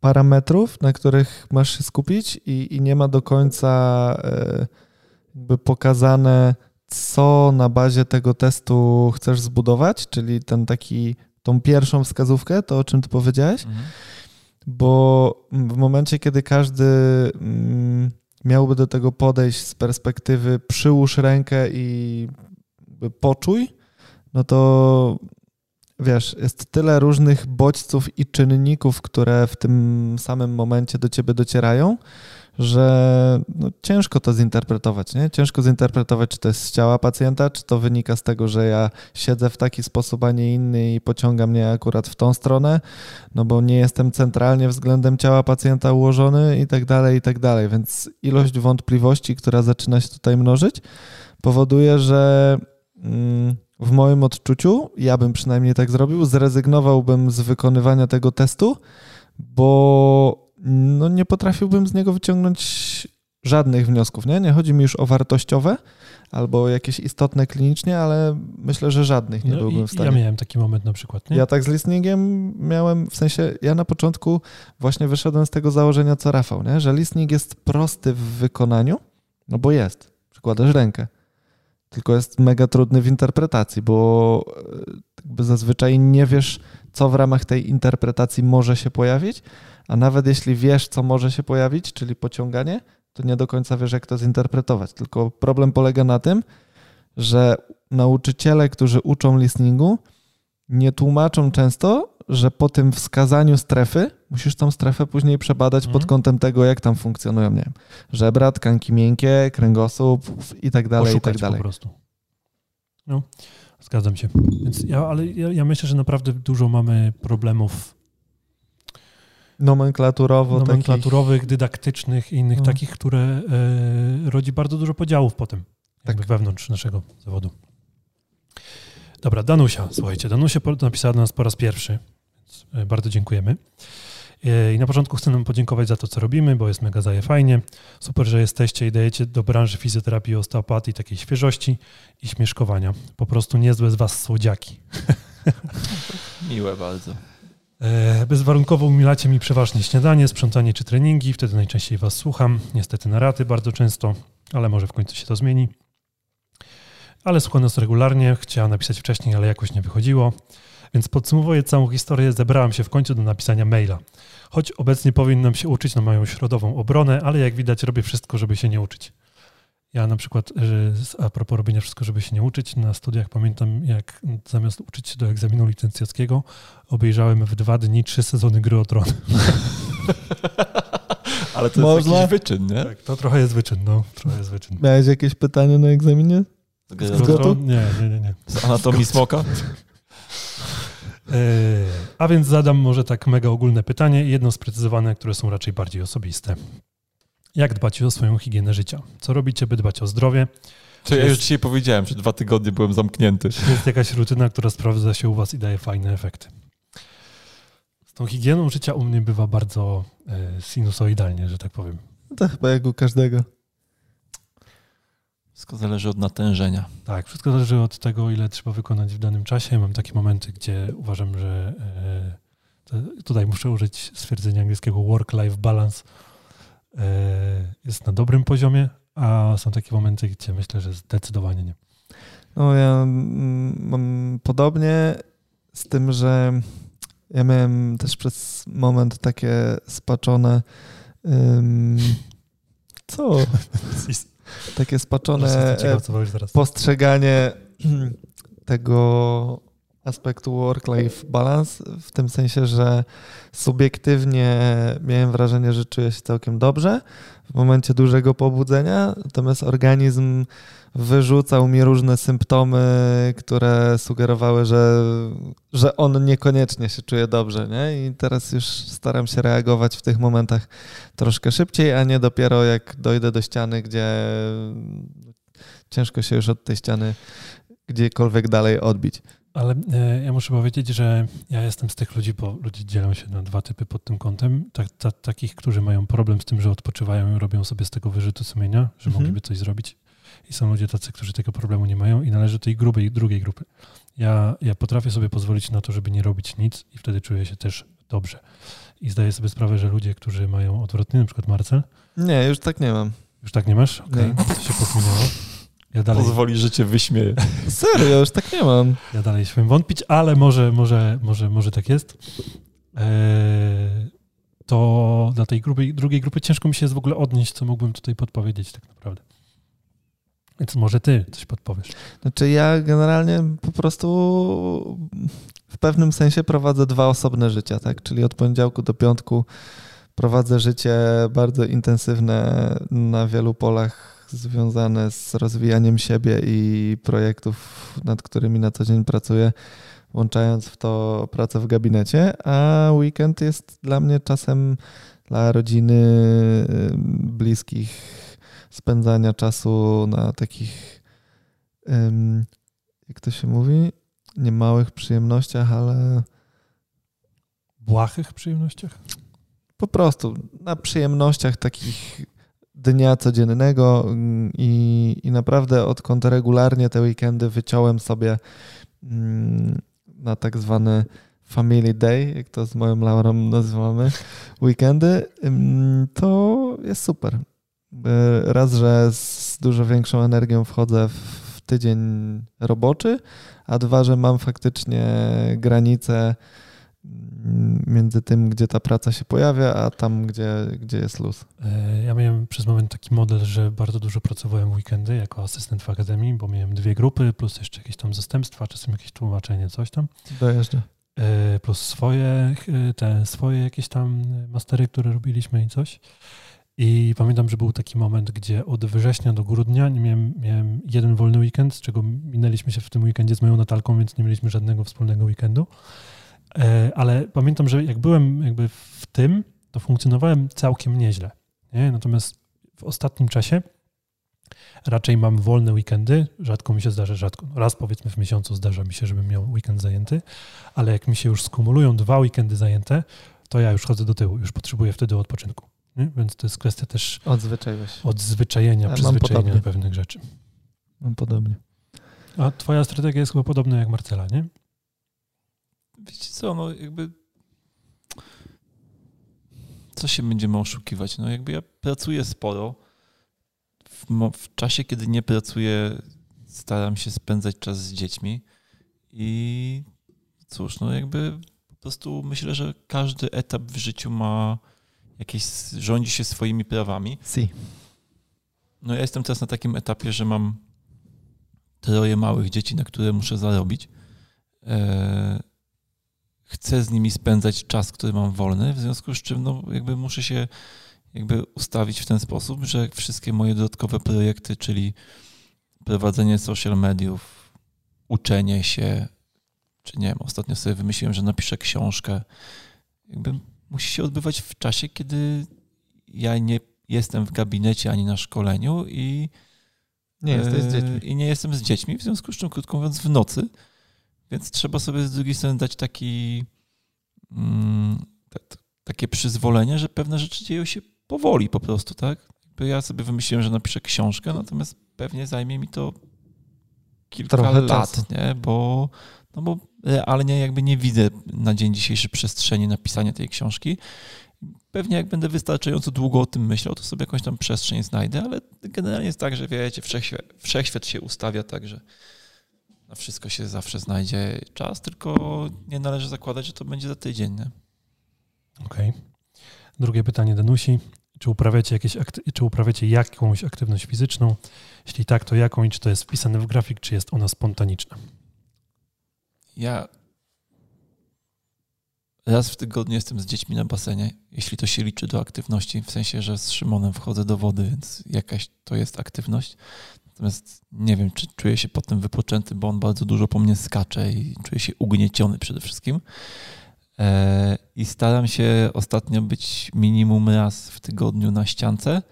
parametrów, na których masz się skupić i, i nie ma do końca e, jakby pokazane, co na bazie tego testu chcesz zbudować, czyli ten taki, tą pierwszą wskazówkę, to o czym ty powiedziałeś. Mhm bo w momencie, kiedy każdy mm, miałby do tego podejść z perspektywy przyłóż rękę i poczuj, no to wiesz, jest tyle różnych bodźców i czynników, które w tym samym momencie do ciebie docierają, że no, ciężko to zinterpretować, nie? Ciężko zinterpretować, czy to jest z ciała pacjenta, czy to wynika z tego, że ja siedzę w taki sposób, a nie inny i pociąga mnie akurat w tą stronę, no bo nie jestem centralnie względem ciała pacjenta ułożony i tak dalej, i tak dalej. Więc ilość wątpliwości, która zaczyna się tutaj mnożyć, powoduje, że mm, w moim odczuciu, ja bym przynajmniej tak zrobił, zrezygnowałbym z wykonywania tego testu, bo no nie potrafiłbym z niego wyciągnąć żadnych wniosków. Nie, nie chodzi mi już o wartościowe albo jakieś istotne klinicznie, ale myślę, że żadnych nie no byłbym w stanie. Ja miałem taki moment na przykład. Nie? Ja tak z listeningiem miałem, w sensie ja na początku właśnie wyszedłem z tego założenia co Rafał, nie? że listening jest prosty w wykonaniu, no bo jest. Przykładasz rękę. Tylko jest mega trudny w interpretacji, bo e, zazwyczaj nie wiesz, co w ramach tej interpretacji może się pojawić, a nawet jeśli wiesz, co może się pojawić, czyli pociąganie, to nie do końca wiesz, jak to zinterpretować. Tylko problem polega na tym, że nauczyciele, którzy uczą listeningu, nie tłumaczą często, że po tym wskazaniu strefy musisz tą strefę później przebadać pod mhm. kątem tego, jak tam funkcjonują, nie wiem, żebra, tkanki miękkie, kręgosłup i tak dalej, i tak dalej. po prostu. No, zgadzam się. Więc ja, ale ja, ja myślę, że naprawdę dużo mamy problemów nomenklaturowo nomenklaturowych, takich... dydaktycznych i innych no. takich, które e, rodzi bardzo dużo podziałów potem tak. wewnątrz naszego zawodu. Dobra, Danusia, słuchajcie, Danusia napisała do nas po raz pierwszy, więc e, bardzo dziękujemy. I na początku chcę nam podziękować za to, co robimy, bo jest mega zaje fajnie. Super, że jesteście i dajecie do branży fizjoterapii i osteopatii takiej świeżości i śmieszkowania. Po prostu niezłe z was słodziaki. Miłe bardzo. E, bezwarunkowo umilacie mi przeważnie śniadanie, sprzątanie czy treningi, wtedy najczęściej was słucham. Niestety na raty bardzo często, ale może w końcu się to zmieni. Ale słucham nas regularnie, chciałem napisać wcześniej, ale jakoś nie wychodziło. Więc podsumowuję całą historię, zebrałem się w końcu do napisania maila. Choć obecnie powinnam się uczyć na moją środową obronę, ale jak widać robię wszystko, żeby się nie uczyć. Ja na przykład, a propos robienia wszystko, żeby się nie uczyć, na studiach pamiętam, jak zamiast uczyć się do egzaminu licencjackiego, obejrzałem w dwa dni trzy sezony Gry o Tron. Ale to Można? jest jakiś wyczyn, nie? Tak, to trochę jest wyczyn, no. Trochę jest wyczyn. Miałeś jakieś pytanie na egzaminie? Z, Z Tron? Nie, nie, nie, nie. Z anatomii smoka? E, a więc zadam może tak mega ogólne pytanie, jedno sprecyzowane, które są raczej bardziej osobiste. Jak dbać o swoją higienę życia? Co robicie, by dbać o zdrowie? Czy ja już dzisiaj powiedziałem, że dwa tygodnie byłem zamknięty. Czy jest jakaś rutyna, która sprawdza się u was i daje fajne efekty? Z tą higieną życia u mnie bywa bardzo e, sinusoidalnie, że tak powiem. No to chyba jak u każdego. Wszystko zależy od natężenia. Tak, wszystko zależy od tego, ile trzeba wykonać w danym czasie. Mam takie momenty, gdzie uważam, że e, tutaj muszę użyć stwierdzenia angielskiego work-life balance jest na dobrym poziomie, a są takie momenty, gdzie myślę, że zdecydowanie nie. No ja mm, mam podobnie z tym, że ja miałem też przez moment takie spaczone um, co? takie spaczone postrzeganie tego aspektu work-life balance, w tym sensie, że subiektywnie miałem wrażenie, że czuję się całkiem dobrze w momencie dużego pobudzenia, natomiast organizm wyrzucał mi różne symptomy, które sugerowały, że, że on niekoniecznie się czuje dobrze. Nie? I teraz już staram się reagować w tych momentach troszkę szybciej, a nie dopiero jak dojdę do ściany, gdzie ciężko się już od tej ściany gdziekolwiek dalej odbić. Ale e, ja muszę powiedzieć, że ja jestem z tych ludzi, bo ludzie dzielą się na dwa typy pod tym kątem. Tak, ta, takich, którzy mają problem z tym, że odpoczywają i robią sobie z tego wyrzutu sumienia, że mhm. mogliby coś zrobić. I są ludzie tacy, którzy tego problemu nie mają i należy do tej grubej, drugiej grupy. Ja, ja potrafię sobie pozwolić na to, żeby nie robić nic i wtedy czuję się też dobrze. I zdaję sobie sprawę, że ludzie, którzy mają odwrotnie, na przykład Marcel. Nie, już tak nie mam. Już tak nie masz? Okej, okay. to się pozmieniało. Ja dalej... Pozwoli, że cię wyśmieję. Serio, już tak nie mam. Ja dalej śmiem wątpić, ale może, może, może, może tak jest. Eee, to dla tej grupy, drugiej grupy ciężko mi się jest w ogóle odnieść, co mógłbym tutaj podpowiedzieć tak naprawdę. Więc może ty coś podpowiesz. Znaczy ja generalnie po prostu w pewnym sensie prowadzę dwa osobne życia, tak? Czyli od poniedziałku do piątku prowadzę życie bardzo intensywne na wielu polach związane z rozwijaniem siebie i projektów, nad którymi na co dzień pracuję, włączając w to pracę w gabinecie, a weekend jest dla mnie czasem dla rodziny, bliskich, spędzania czasu na takich, jak to się mówi, nie małych przyjemnościach, ale. Błahych przyjemnościach? Po prostu na przyjemnościach takich dnia codziennego mm, i, i naprawdę odkąd regularnie te weekendy wyciąłem sobie mm, na tak zwany Family Day, jak to z moją Laurą nazywamy, weekendy, mm, to jest super. Raz, że z dużo większą energią wchodzę w tydzień roboczy, a dwa, że mam faktycznie granice między tym, gdzie ta praca się pojawia, a tam, gdzie, gdzie jest luz. E, ja miałem przez moment taki model, że bardzo dużo pracowałem w weekendy jako asystent w akademii, bo miałem dwie grupy, plus jeszcze jakieś tam zastępstwa, czasem jakieś tłumaczenie, coś tam. Dojeżdżę. E, plus swoje, e, te swoje jakieś tam mastery, które robiliśmy i coś. I pamiętam, że był taki moment, gdzie od września do grudnia miałem, miałem jeden wolny weekend, z czego minęliśmy się w tym weekendzie z moją Natalką, więc nie mieliśmy żadnego wspólnego weekendu. E, ale pamiętam, że jak byłem jakby w tym, to funkcjonowałem całkiem nieźle. Nie? Natomiast w ostatnim czasie raczej mam wolne weekendy. Rzadko mi się zdarza, rzadko. Raz powiedzmy w miesiącu zdarza mi się, żebym miał weekend zajęty, ale jak mi się już skumulują dwa weekendy zajęte, to ja już chodzę do tyłu, już potrzebuję wtedy odpoczynku. Nie? Więc to jest kwestia też odzwyczajenia, Ja przyzwyczajenia pewnych rzeczy. Mam podobnie. A twoja strategia jest chyba podobna jak Marcela, nie? Wiecie co, no jakby co się będziemy oszukiwać? No jakby ja pracuję sporo. W, w czasie, kiedy nie pracuję, staram się spędzać czas z dziećmi i cóż, no jakby po prostu myślę, że każdy etap w życiu ma jakieś, rządzi się swoimi prawami. Si. No ja jestem teraz na takim etapie, że mam troje małych dzieci, na które muszę zarobić. E, chcę z nimi spędzać czas, który mam wolny, w związku z czym no, jakby muszę się jakby ustawić w ten sposób, że wszystkie moje dodatkowe projekty, czyli prowadzenie social mediów, uczenie się, czy nie wiem, ostatnio sobie wymyśliłem, że napiszę książkę, jakby musi się odbywać w czasie, kiedy ja nie jestem w gabinecie ani na szkoleniu i Nie jesteś z e, dziećmi. I nie jestem z dziećmi, w związku z czym, krótko mówiąc, w nocy. Więc trzeba sobie z drugiej strony dać taki, mm, takie przyzwolenie, że pewne rzeczy dzieją się powoli po prostu, tak? Ja sobie wymyśliłem, że napiszę książkę, natomiast pewnie zajmie mi to kilka Trochę lat, czasu. nie? Bo, no bo realnie jakby nie widzę na dzień dzisiejszy przestrzeni napisania tej książki. Pewnie jak będę wystarczająco długo o tym myślał, to sobie jakąś tam przestrzeń znajdę, ale generalnie jest tak, że wiecie, wszechświat, wszechświat się ustawia tak, że na wszystko się zawsze znajdzie czas, tylko nie należy zakładać, że to będzie za tydzień. Nie? Okej. Drugie pytanie Danusi. Czy uprawiacie, jakieś czy uprawiacie jakąś aktywność fizyczną? Jeśli tak, to jaką i czy to jest wpisane w grafik, czy jest ona spontaniczna? Ja raz w tygodniu jestem z dziećmi na basenie, jeśli to się liczy do aktywności, w sensie, że z Szymonem wchodzę do wody, więc jakaś to jest aktywność. Natomiast nie wiem, czy czuję się potem wypoczęty, bo on bardzo dużo po mnie skacze i czuję się ugnieciony przede wszystkim. E, I staram się ostatnio być minimum raz w tygodniu na ściance.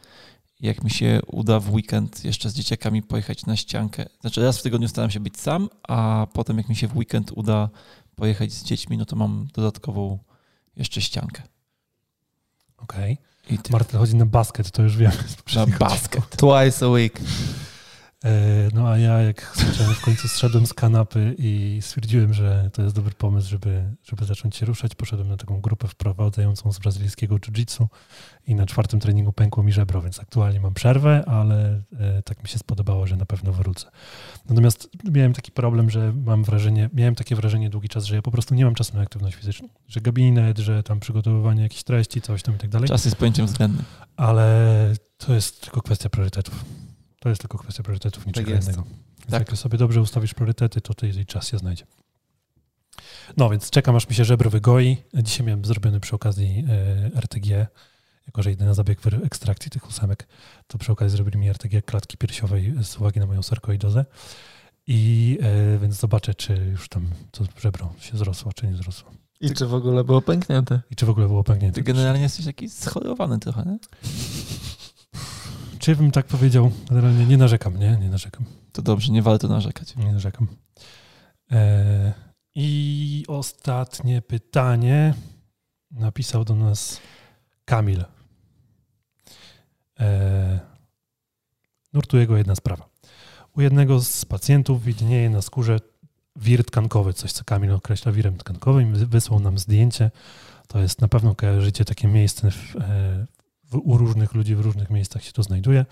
Jak mi się uda w weekend jeszcze z dzieciakami pojechać na ściankę, znaczy raz w tygodniu staram się być sam, a potem jak mi się w weekend uda pojechać z dziećmi, no to mam dodatkową jeszcze ściankę. Okej. Marta chodzi na basket, to już wiem. na basket. Twice a week. E, No a ja jak zacząłem, w końcu zszedłem z kanapy i stwierdziłem, że to jest dobry pomysł, żeby, żeby zacząć się ruszać. Poszedłem na taką grupę wprowadzającą z brazylijskiego jiu-jitsu i na czwartym treningu pękło mi żebro, więc aktualnie mam przerwę, ale e, tak mi się spodobało, że na pewno wrócę. Natomiast miałem taki problem, że mam wrażenie, miałem takie wrażenie długi czas, że ja po prostu nie mam czasu na aktywność fizyczną. Że gabinet, że tam przygotowywanie jakichś treści, coś tam i tak dalej. Czas jest pojęciem względnym. Ale to jest tylko kwestia priorytetów. To jest tylko kwestia priorytetów, niczego jest. innego. Tak. Jak sobie dobrze ustawisz priorytety, to jej czas się znajdzie. No więc czekam, aż mi się żebro wygoi. Dzisiaj miałem zrobiony przy okazji e, RTG, jako że idę na zabieg ekstrakcji tych ósemek, to przy okazji zrobili mi RTG klatki piersiowej z uwagi na moją sarkoidozę. I e, więc zobaczę, czy już tam to żebro się zrosło, czy nie zrosło. I czy w ogóle było pęknięte? I czy w ogóle było pęknięte. Ty generalnie jesteś taki schorowany trochę, nie? Czy bym tak powiedział? Generalnie nie narzekam, nie? Nie narzekam. To dobrze, nie warto narzekać. Nie narzekam. E, I ostatnie pytanie napisał do nas Kamil. E, nurtuje go jedna sprawa. U jednego z pacjentów widnieje na skórze wir tkankowy, coś co Kamil określa wirem tkankowym. Wy- Wysłał nam zdjęcie. To jest na pewno kojarzycie takie miejsce w, e, w, u różnych ludzi, w różnych miejscach się to znajduje.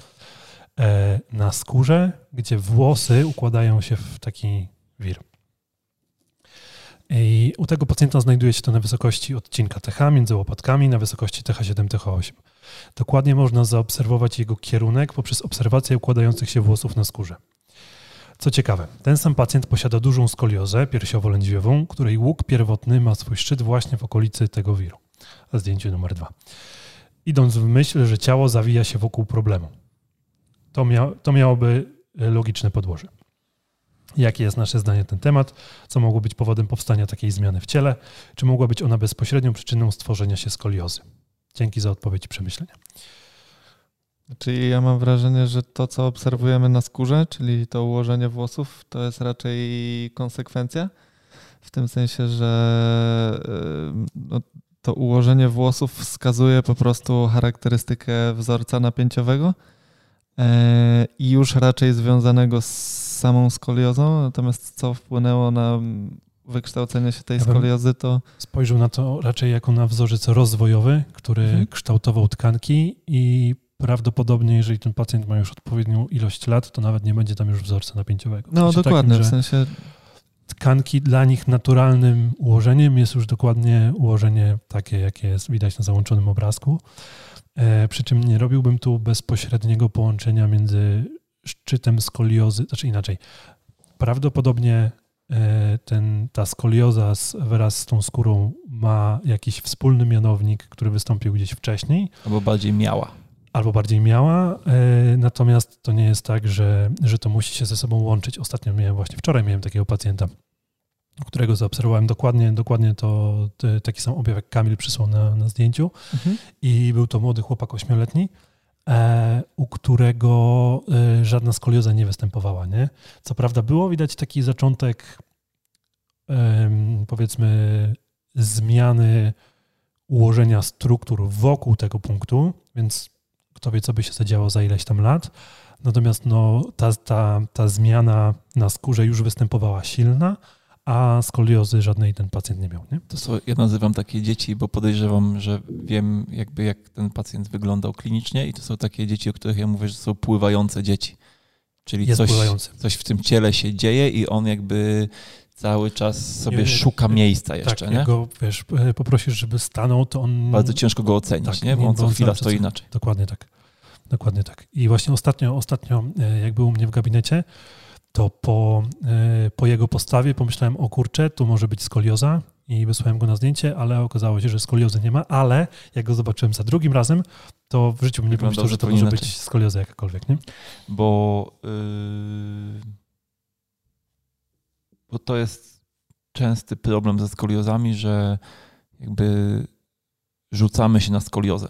E, na skórze, gdzie włosy układają się w taki wir. I u tego pacjenta znajduje się to na wysokości odcinka TH między łopatkami na wysokości TH7, TH8. Dokładnie można zaobserwować jego kierunek poprzez obserwację układających się włosów na skórze. Co ciekawe, ten sam pacjent posiada dużą skoliozę piersiowo-lędźwiową, której łuk pierwotny ma swój szczyt właśnie w okolicy tego wiru. Na zdjęciu numer dwa. Idąc w myśl, że ciało zawija się wokół problemu. To, mia to miałoby e, logiczne podłoże. Jakie jest nasze zdanie na ten temat? Co mogło być powodem powstania takiej zmiany w ciele? Czy mogła być ona bezpośrednią przyczyną stworzenia się skoliozy? Dzięki za odpowiedź i przemyślenia. Czyli ja mam wrażenie, że to, co obserwujemy na skórze, czyli to ułożenie włosów, to jest raczej konsekwencja. W tym sensie, że y, no, to ułożenie włosów wskazuje po prostu charakterystykę wzorca napięciowego e, i już raczej związanego z samą skoliozą, natomiast co wpłynęło na wykształcenie się tej ja skoliozy, to... Spojrzał na to raczej jako na wzorzec rozwojowy, który mhm. kształtował tkanki i prawdopodobnie, jeżeli ten pacjent ma już odpowiednią ilość lat, to nawet nie będzie tam już wzorca napięciowego. W no dokładnie, takim, w sensie... Tkanki dla nich naturalnym ułożeniem jest już dokładnie ułożenie takie, jakie jest widać na załączonym obrazku. E, przy czym nie robiłbym tu bezpośredniego połączenia między szczytem skoliozy, znaczy inaczej. Prawdopodobnie e, ten, ta skolioza z, wraz z tą skórą ma jakiś wspólny mianownik, który wystąpił gdzieś wcześniej. Albo bardziej miała. Albo bardziej miała, e, natomiast to nie jest tak, że, że to musi się ze sobą łączyć. Ostatnio miałem, właśnie wczoraj miałem takiego pacjenta, którego zaobserwowałem dokładnie, dokładnie to taki sam objaw jak Kamil przysłał na, na zdjęciu mhm. i był to młody chłopak ośmioletni, e, u którego e, żadna skolioza nie występowała. Nie? Co prawda było widać taki zaczątek powiedzmy zmiany ułożenia struktur wokół tego punktu, więc kto wie, co by się zadziało za ileś tam lat. Natomiast no, ta, ta, ta zmiana na skórze już występowała silna, a skoliozy żadnej ten pacjent nie miał. Nie? To są, ja nazywam takie dzieci, bo podejrzewam, że wiem jakby jak ten pacjent wyglądał klinicznie i to są takie dzieci, o których ja mówię, że są pływające dzieci. Czyli coś, coś w tym ciele się dzieje i on jakby cały czas sobie nie, szuka nie, miejsca jeszcze, tak, nie? Jak go, wiesz, poprosisz, żeby stanął, to on... Bardzo ciężko go ocenić, tak, nie? Bo on co chwila stoi inaczej. Dokładnie tak. Dokładnie tak. I właśnie ostatnio, ostatnio, e, jak był u mnie w gabinecie, to po, e, po jego postawie pomyślałem, o kurczę, tu może być skolioza i wysłałem go na zdjęcie, ale okazało się, że skoliozy nie ma, ale jak go zobaczyłem za drugim razem, to w życiu bym nie pomyślał, że to może inaczej. być skolioza jakakolwiek, nie? Bo, yy, bo to jest częsty problem ze skoliozami, że jakby rzucamy się na skoliozę.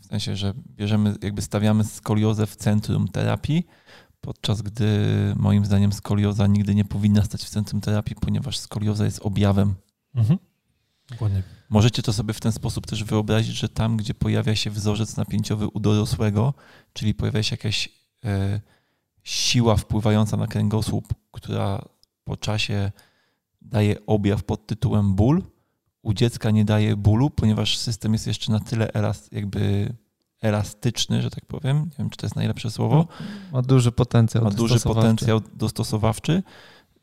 W sensie, że bierzemy, jakby stawiamy skoliozę w centrum terapii, podczas gdy moim zdaniem skolioza nigdy nie powinna stać w centrum terapii, ponieważ skolioza jest objawem. Mhm. Dokładnie. Możecie to sobie w ten sposób też wyobrazić, że tam, gdzie pojawia się wzorzec napięciowy u dorosłego, czyli pojawia się jakaś e, siła wpływająca na kręgosłup, która po czasie daje objaw pod tytułem ból, u dziecka nie daje bólu, ponieważ system jest jeszcze na tyle elast, jakby elastyczny, że tak powiem. Nie wiem, czy to jest najlepsze słowo. Ma duży potencjał. Ma duży potencjał dostosowawczy,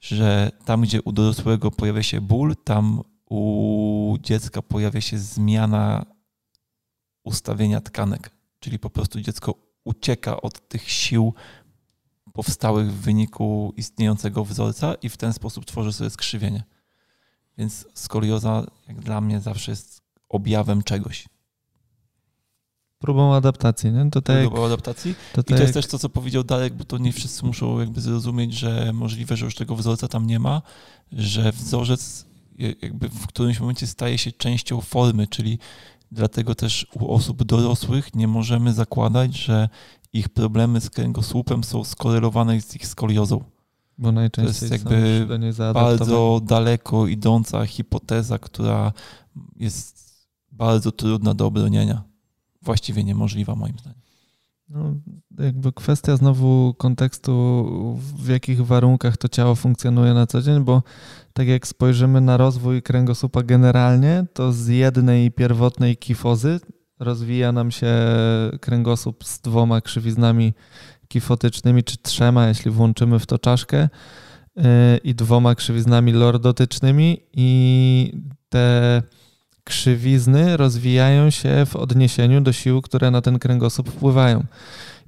że tam, gdzie u dorosłego pojawia się ból, tam u dziecka pojawia się zmiana ustawienia tkanek. Czyli po prostu dziecko ucieka od tych sił powstałych w wyniku istniejącego wzorca i w ten sposób tworzy sobie skrzywienie. Więc skolioza, jak dla mnie, zawsze jest objawem czegoś. Próbą adaptacji, nie? To tak Próbą adaptacji. To I to jest też to, co powiedział Darek, bo to nie wszyscy muszą jakby zrozumieć, że możliwe, że już tego wzorca tam nie ma, że wzorzec jakby w którymś momencie staje się częścią formy, czyli dlatego też u osób dorosłych nie możemy zakładać, że ich problemy z kręgosłupem są skorelowane z ich skoliozą. Bo najczęściej to jest jakby bardzo daleko idąca hipoteza, która jest bardzo trudna do obronienia. Właściwie niemożliwa moim zdaniem. No, jakby kwestia znowu kontekstu, w jakich warunkach to ciało funkcjonuje na co dzień, bo tak jak spojrzymy na rozwój kręgosłupa generalnie, to z jednej pierwotnej kifozy rozwija nam się kręgosłup z dwoma krzywiznami kifotycznymi, czy trzema, jeśli włączymy w to czaszkę, yy, i dwoma krzywiznami lordotycznymi i te krzywizny rozwijają się w odniesieniu do sił, które na ten kręgosłup wpływają.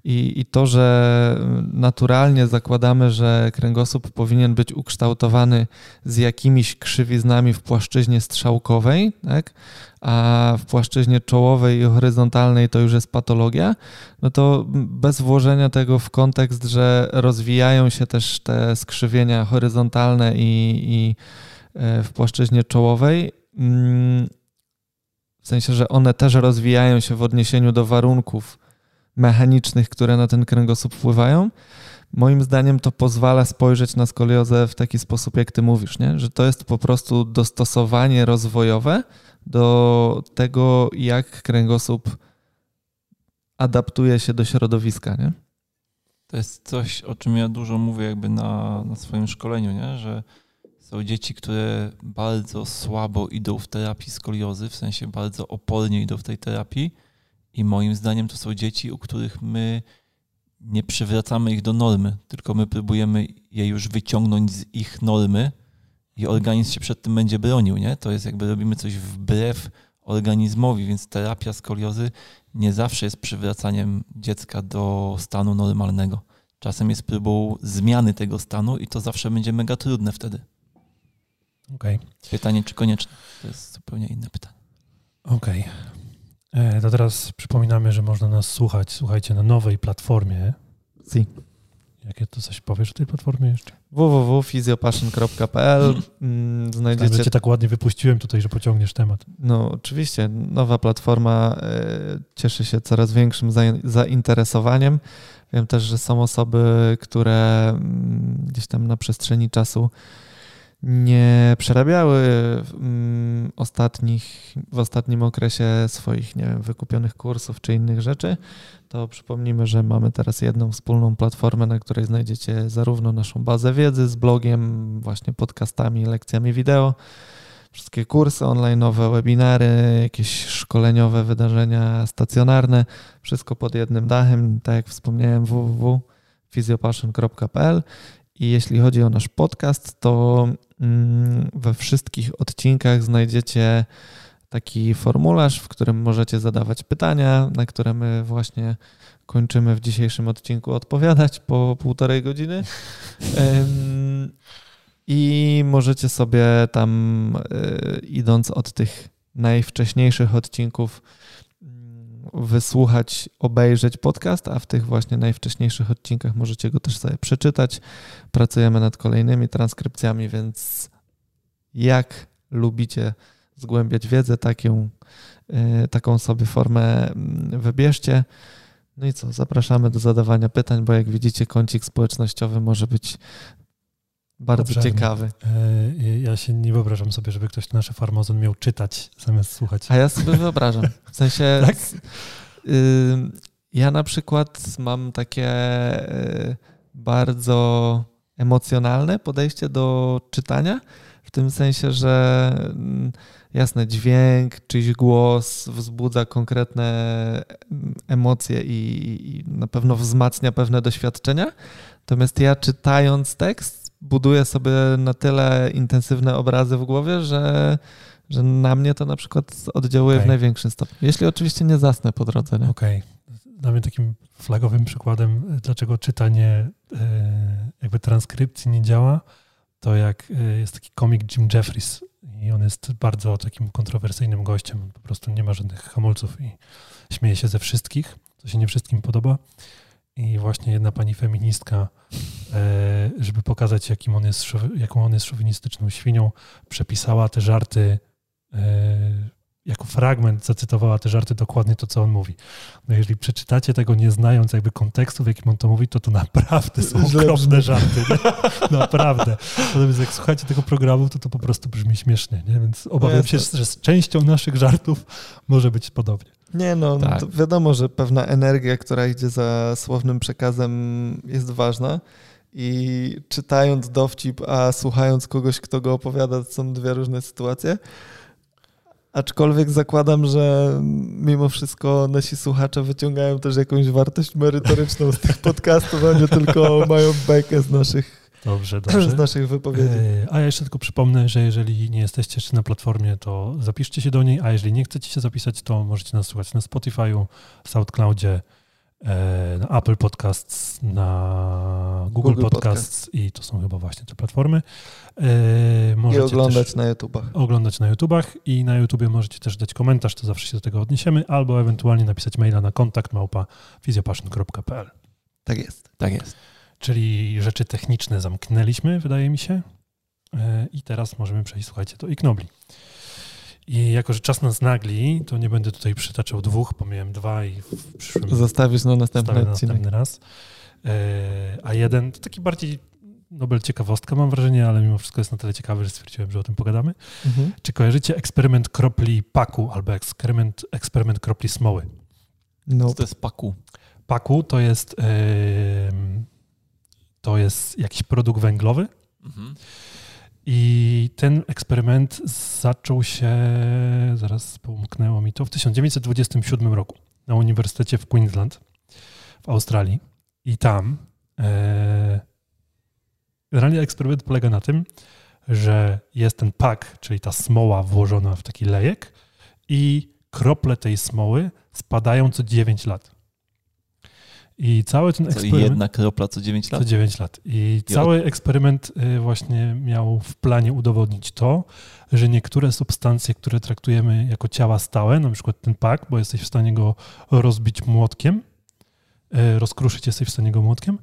I, I to, że naturalnie zakładamy, że kręgosłup powinien być ukształtowany z jakimiś krzywiznami w płaszczyźnie strzałkowej, tak? a w płaszczyźnie czołowej i horyzontalnej to już jest patologia, no to bez włożenia tego w kontekst, że rozwijają się też te skrzywienia horyzontalne i, i e, w płaszczyźnie czołowej, mm, w sensie, że one też rozwijają się w odniesieniu do warunków mechanicznych, które na ten kręgosłup wpływają, moim zdaniem to pozwala spojrzeć na skoliozę w taki sposób, jak ty mówisz, nie? że to jest po prostu dostosowanie rozwojowe do tego, jak kręgosłup adaptuje się do środowiska. Nie? To jest coś, o czym ja dużo mówię jakby na, na swoim szkoleniu, nie? że są dzieci, które bardzo słabo idą w terapii skoliozy, w sensie bardzo opornie idą w tej terapii i moim zdaniem to są dzieci, u których my nie przywracamy ich do normy, tylko my próbujemy je już wyciągnąć z ich normy i organizm się przed tym będzie bronił, nie? To jest jakby robimy coś wbrew organizmowi, więc terapia skoliozy nie zawsze jest przywracaniem dziecka do stanu normalnego. Czasem jest próbą zmiany tego stanu i to zawsze będzie mega trudne wtedy. Okay. Pytanie, czy konieczne? To jest zupełnie inne pytanie. Okej. Okay. To teraz przypominamy, że można nas słuchać, słuchajcie, na nowej platformie. Si. Jakie to coś powiesz o tej platformie jeszcze? www.physiopassion.pl mm, Znajdziecie... Tak, cię tak ładnie wypuściłem tutaj, że pociągniesz temat. No oczywiście, nowa platforma e, cieszy się coraz większym zainteresowaniem. Wiem też, że są osoby, które mm, gdzieś tam na przestrzeni czasu nie przerabiały mm, ostatnich, w ostatnim okresie swoich, nie wiem, wykupionych kursów czy innych rzeczy, to przypomnimy, że mamy teraz jedną wspólną platformę, na której znajdziecie zarówno naszą bazę wiedzy z blogiem, właśnie podcastami, lekcjami wideo, wszystkie kursy online, webinary, jakieś szkoleniowe wydarzenia stacjonarne, wszystko pod jednym dachem, tak jak wspomniałem www.physiopassion.pl i jeśli chodzi o nasz podcast, to mm, we wszystkich odcinkach znajdziecie taki formularz, w którym możecie zadawać pytania, na które my właśnie kończymy w dzisiejszym odcinku odpowiadać po półtorej godziny. I możecie sobie tam, e, idąc od tych najwcześniejszych odcinków, wysłuchać, obejrzeć podcast, a w tych właśnie najwcześniejszych odcinkach możecie go też sobie przeczytać. Pracujemy nad kolejnymi transkrypcjami, więc jak lubicie zgłębiać wiedzę, taką, y, taką sobie formę mm, wybierzcie. No i co, zapraszamy do zadawania pytań, bo jak widzicie, kącik społecznościowy może być bardzo ciekawy. E, ja się nie wyobrażam sobie, żeby ktoś nasze farmazon miał czytać zamiast słuchać. A ja sobie wyobrażam. W sensie. tak? y, ja na przykład mam takie y, bardzo emocjonalne podejście do czytania, w tym sensie, że y, jasne, dźwięk, czyjś głos wzbudza konkretne emocje i, i na pewno wzmacnia pewne doświadczenia. Natomiast ja czytając tekst, buduję sobie na tyle intensywne obrazy w głowie, że, że na mnie to na przykład oddziałuje okay. w największym stopniu. Jeśli oczywiście nie zasnę po drodze. Okej. Okay. Dla mnie takim flagowym przykładem, dlaczego czytanie e, jakby transkrypcji nie działa, to jak e, jest taki komik Jim Jeffries i on jest bardzo takim kontrowersyjnym gościem, po prostu nie ma żadnych hamulców i śmieje się ze wszystkich, co się nie wszystkim podoba. I właśnie jedna pani feministka, e, żeby pokazać, jakim on jest, jaką on jest szowinistyczną świnią, przepisała te żarty, e, jako fragment zacytowała te żarty dokładnie to, co on mówi. No jeżeli przeczytacie tego nie znając jakby kontekstu, w jakim on to mówi, to to naprawdę są okropne żarty. Naprawdę. Natomiast jak słuchacie tego programu, to to po prostu brzmi śmiesznie. Nie? Więc obawiam no się, że z częścią naszych żartów może być podobnie. Nie no, tak. wiadomo, że pewna energia, która idzie za słownym przekazem jest ważna i czytając dowcip, a słuchając kogoś, kto go opowiada, to są dwie różne sytuacje. Aczkolwiek zakładam, że mimo wszystko nasi słuchacze wyciągają też jakąś wartość merytoryczną z tych podcastów, a nie tylko mają bekę z naszych Dobrze, dobrze. Z naszych wypowiedzi. E, a ja jeszcze tylko przypomnę, że jeżeli nie jesteście jeszcze na platformie, to zapiszcie się do niej, a jeżeli nie chcecie się zapisać, to możecie nas słuchać na Spotify'u, SoundCloudzie, e, na Apple Podcasts, na Google, Google Podcasts, Podcasts i to są chyba właśnie te platformy. E, możecie I oglądać na YouTubach. Oglądać na YouTubach i na YouTubie możecie też dać komentarz, to zawsze się do tego odniesiemy, albo ewentualnie napisać maila na kontakt małpa. Tak jest. Tak jest czyli rzeczy techniczne zamknęliśmy, wydaje mi się. E, I teraz możemy przejść, słuchajcie, do Ignobli. I jako, że czas nas nagli, to nie będę tutaj przytaczał dwóch, bo miałem dwa i w przyszłym... Zostawisz na następny. Na następny raz. E, a jeden to taki bardziej Nobel ciekawostka, mam wrażenie, ale mimo wszystko jest na tyle ciekawy, że stwierdziłem, że o tym pogadamy. Mhm. Czy kojarzycie eksperyment kropli paku albo eksperyment, eksperyment kropli smoły? No, Co to jest paku? Paku to jest, em, to jest jakiś produkt węglowy Mhm. i ten eksperyment zaczął się, zaraz pomknęło mi to, w 1927 roku na Uniwersytecie w Queensland w Australii. I tam e, generalnie eksperyment polega na tym, że jest ten pak, czyli ta smoła włożona w taki lejek i krople tej smoły spadają co 9 lat. I cały ten eksperyment... jedna kropla co 9 lat? Co 9 lat. I cały eksperyment y, właśnie miał w planie udowodnić to, że niektóre substancje, które traktujemy jako ciała stałe, na przykład ten pak, bo jesteś w stanie go rozbić młotkiem, y, rozkruszyć jesteś w stanie go młotkiem,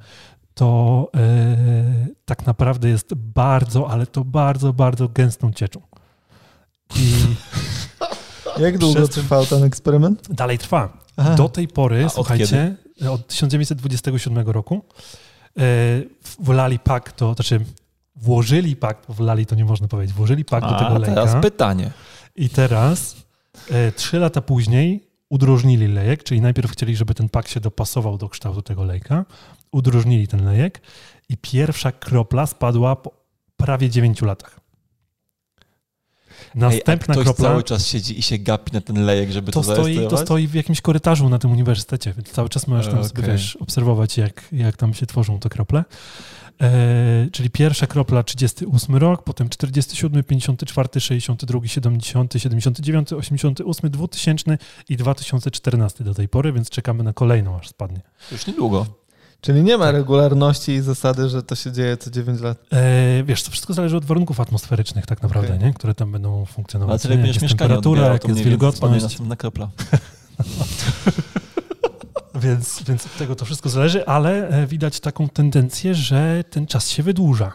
to y, tak naprawdę jest bardzo, ale to bardzo, bardzo gęstą cieczą. I jak długo Przez trwał ten eksperyment? dalej trwa. Aha. Do tej pory, A słuchajcie, od 1927 roku e, wlali pak do, znaczy włożyli pak, bo wlali to nie można powiedzieć, włożyli pak do tego A lejka teraz pytanie. i teraz e, trzy lata później udrożnili lejek, czyli najpierw chcieli, żeby ten pak się dopasował do kształtu tego lejka, udrożnili ten lejek i pierwsza kropla spadła po prawie 9 latach. Ej, Następna ktoś kropla... cały czas siedzi i się gapi na ten lejek, żeby to, To stoi, to stoi w jakimś korytarzu na tym uniwersytecie, więc cały czas możesz tam sobie Okej. wiesz, obserwować, jak, jak tam się tworzą te krople. E, czyli pierwsza kropla 38 rok, potem 47, 54, 62, 70, 79, 88, 2000 i 2014 do tej pory, więc czekamy na kolejną, aż spadnie. Już niedługo. Czyli nie ma regularności i zasady, że to się dzieje co 9 lat. E, wiesz, to wszystko zależy od warunków atmosferycznych tak naprawdę, Okej. nie? które tam będą Ale funkcjonować. tyle nie? będziesz Jak jest temperatura, odbierał, jak to jest wilgotność. następna kropla. Więc, więc od tego to wszystko zależy, ale e, widać taką tendencję, że ten czas się wydłuża.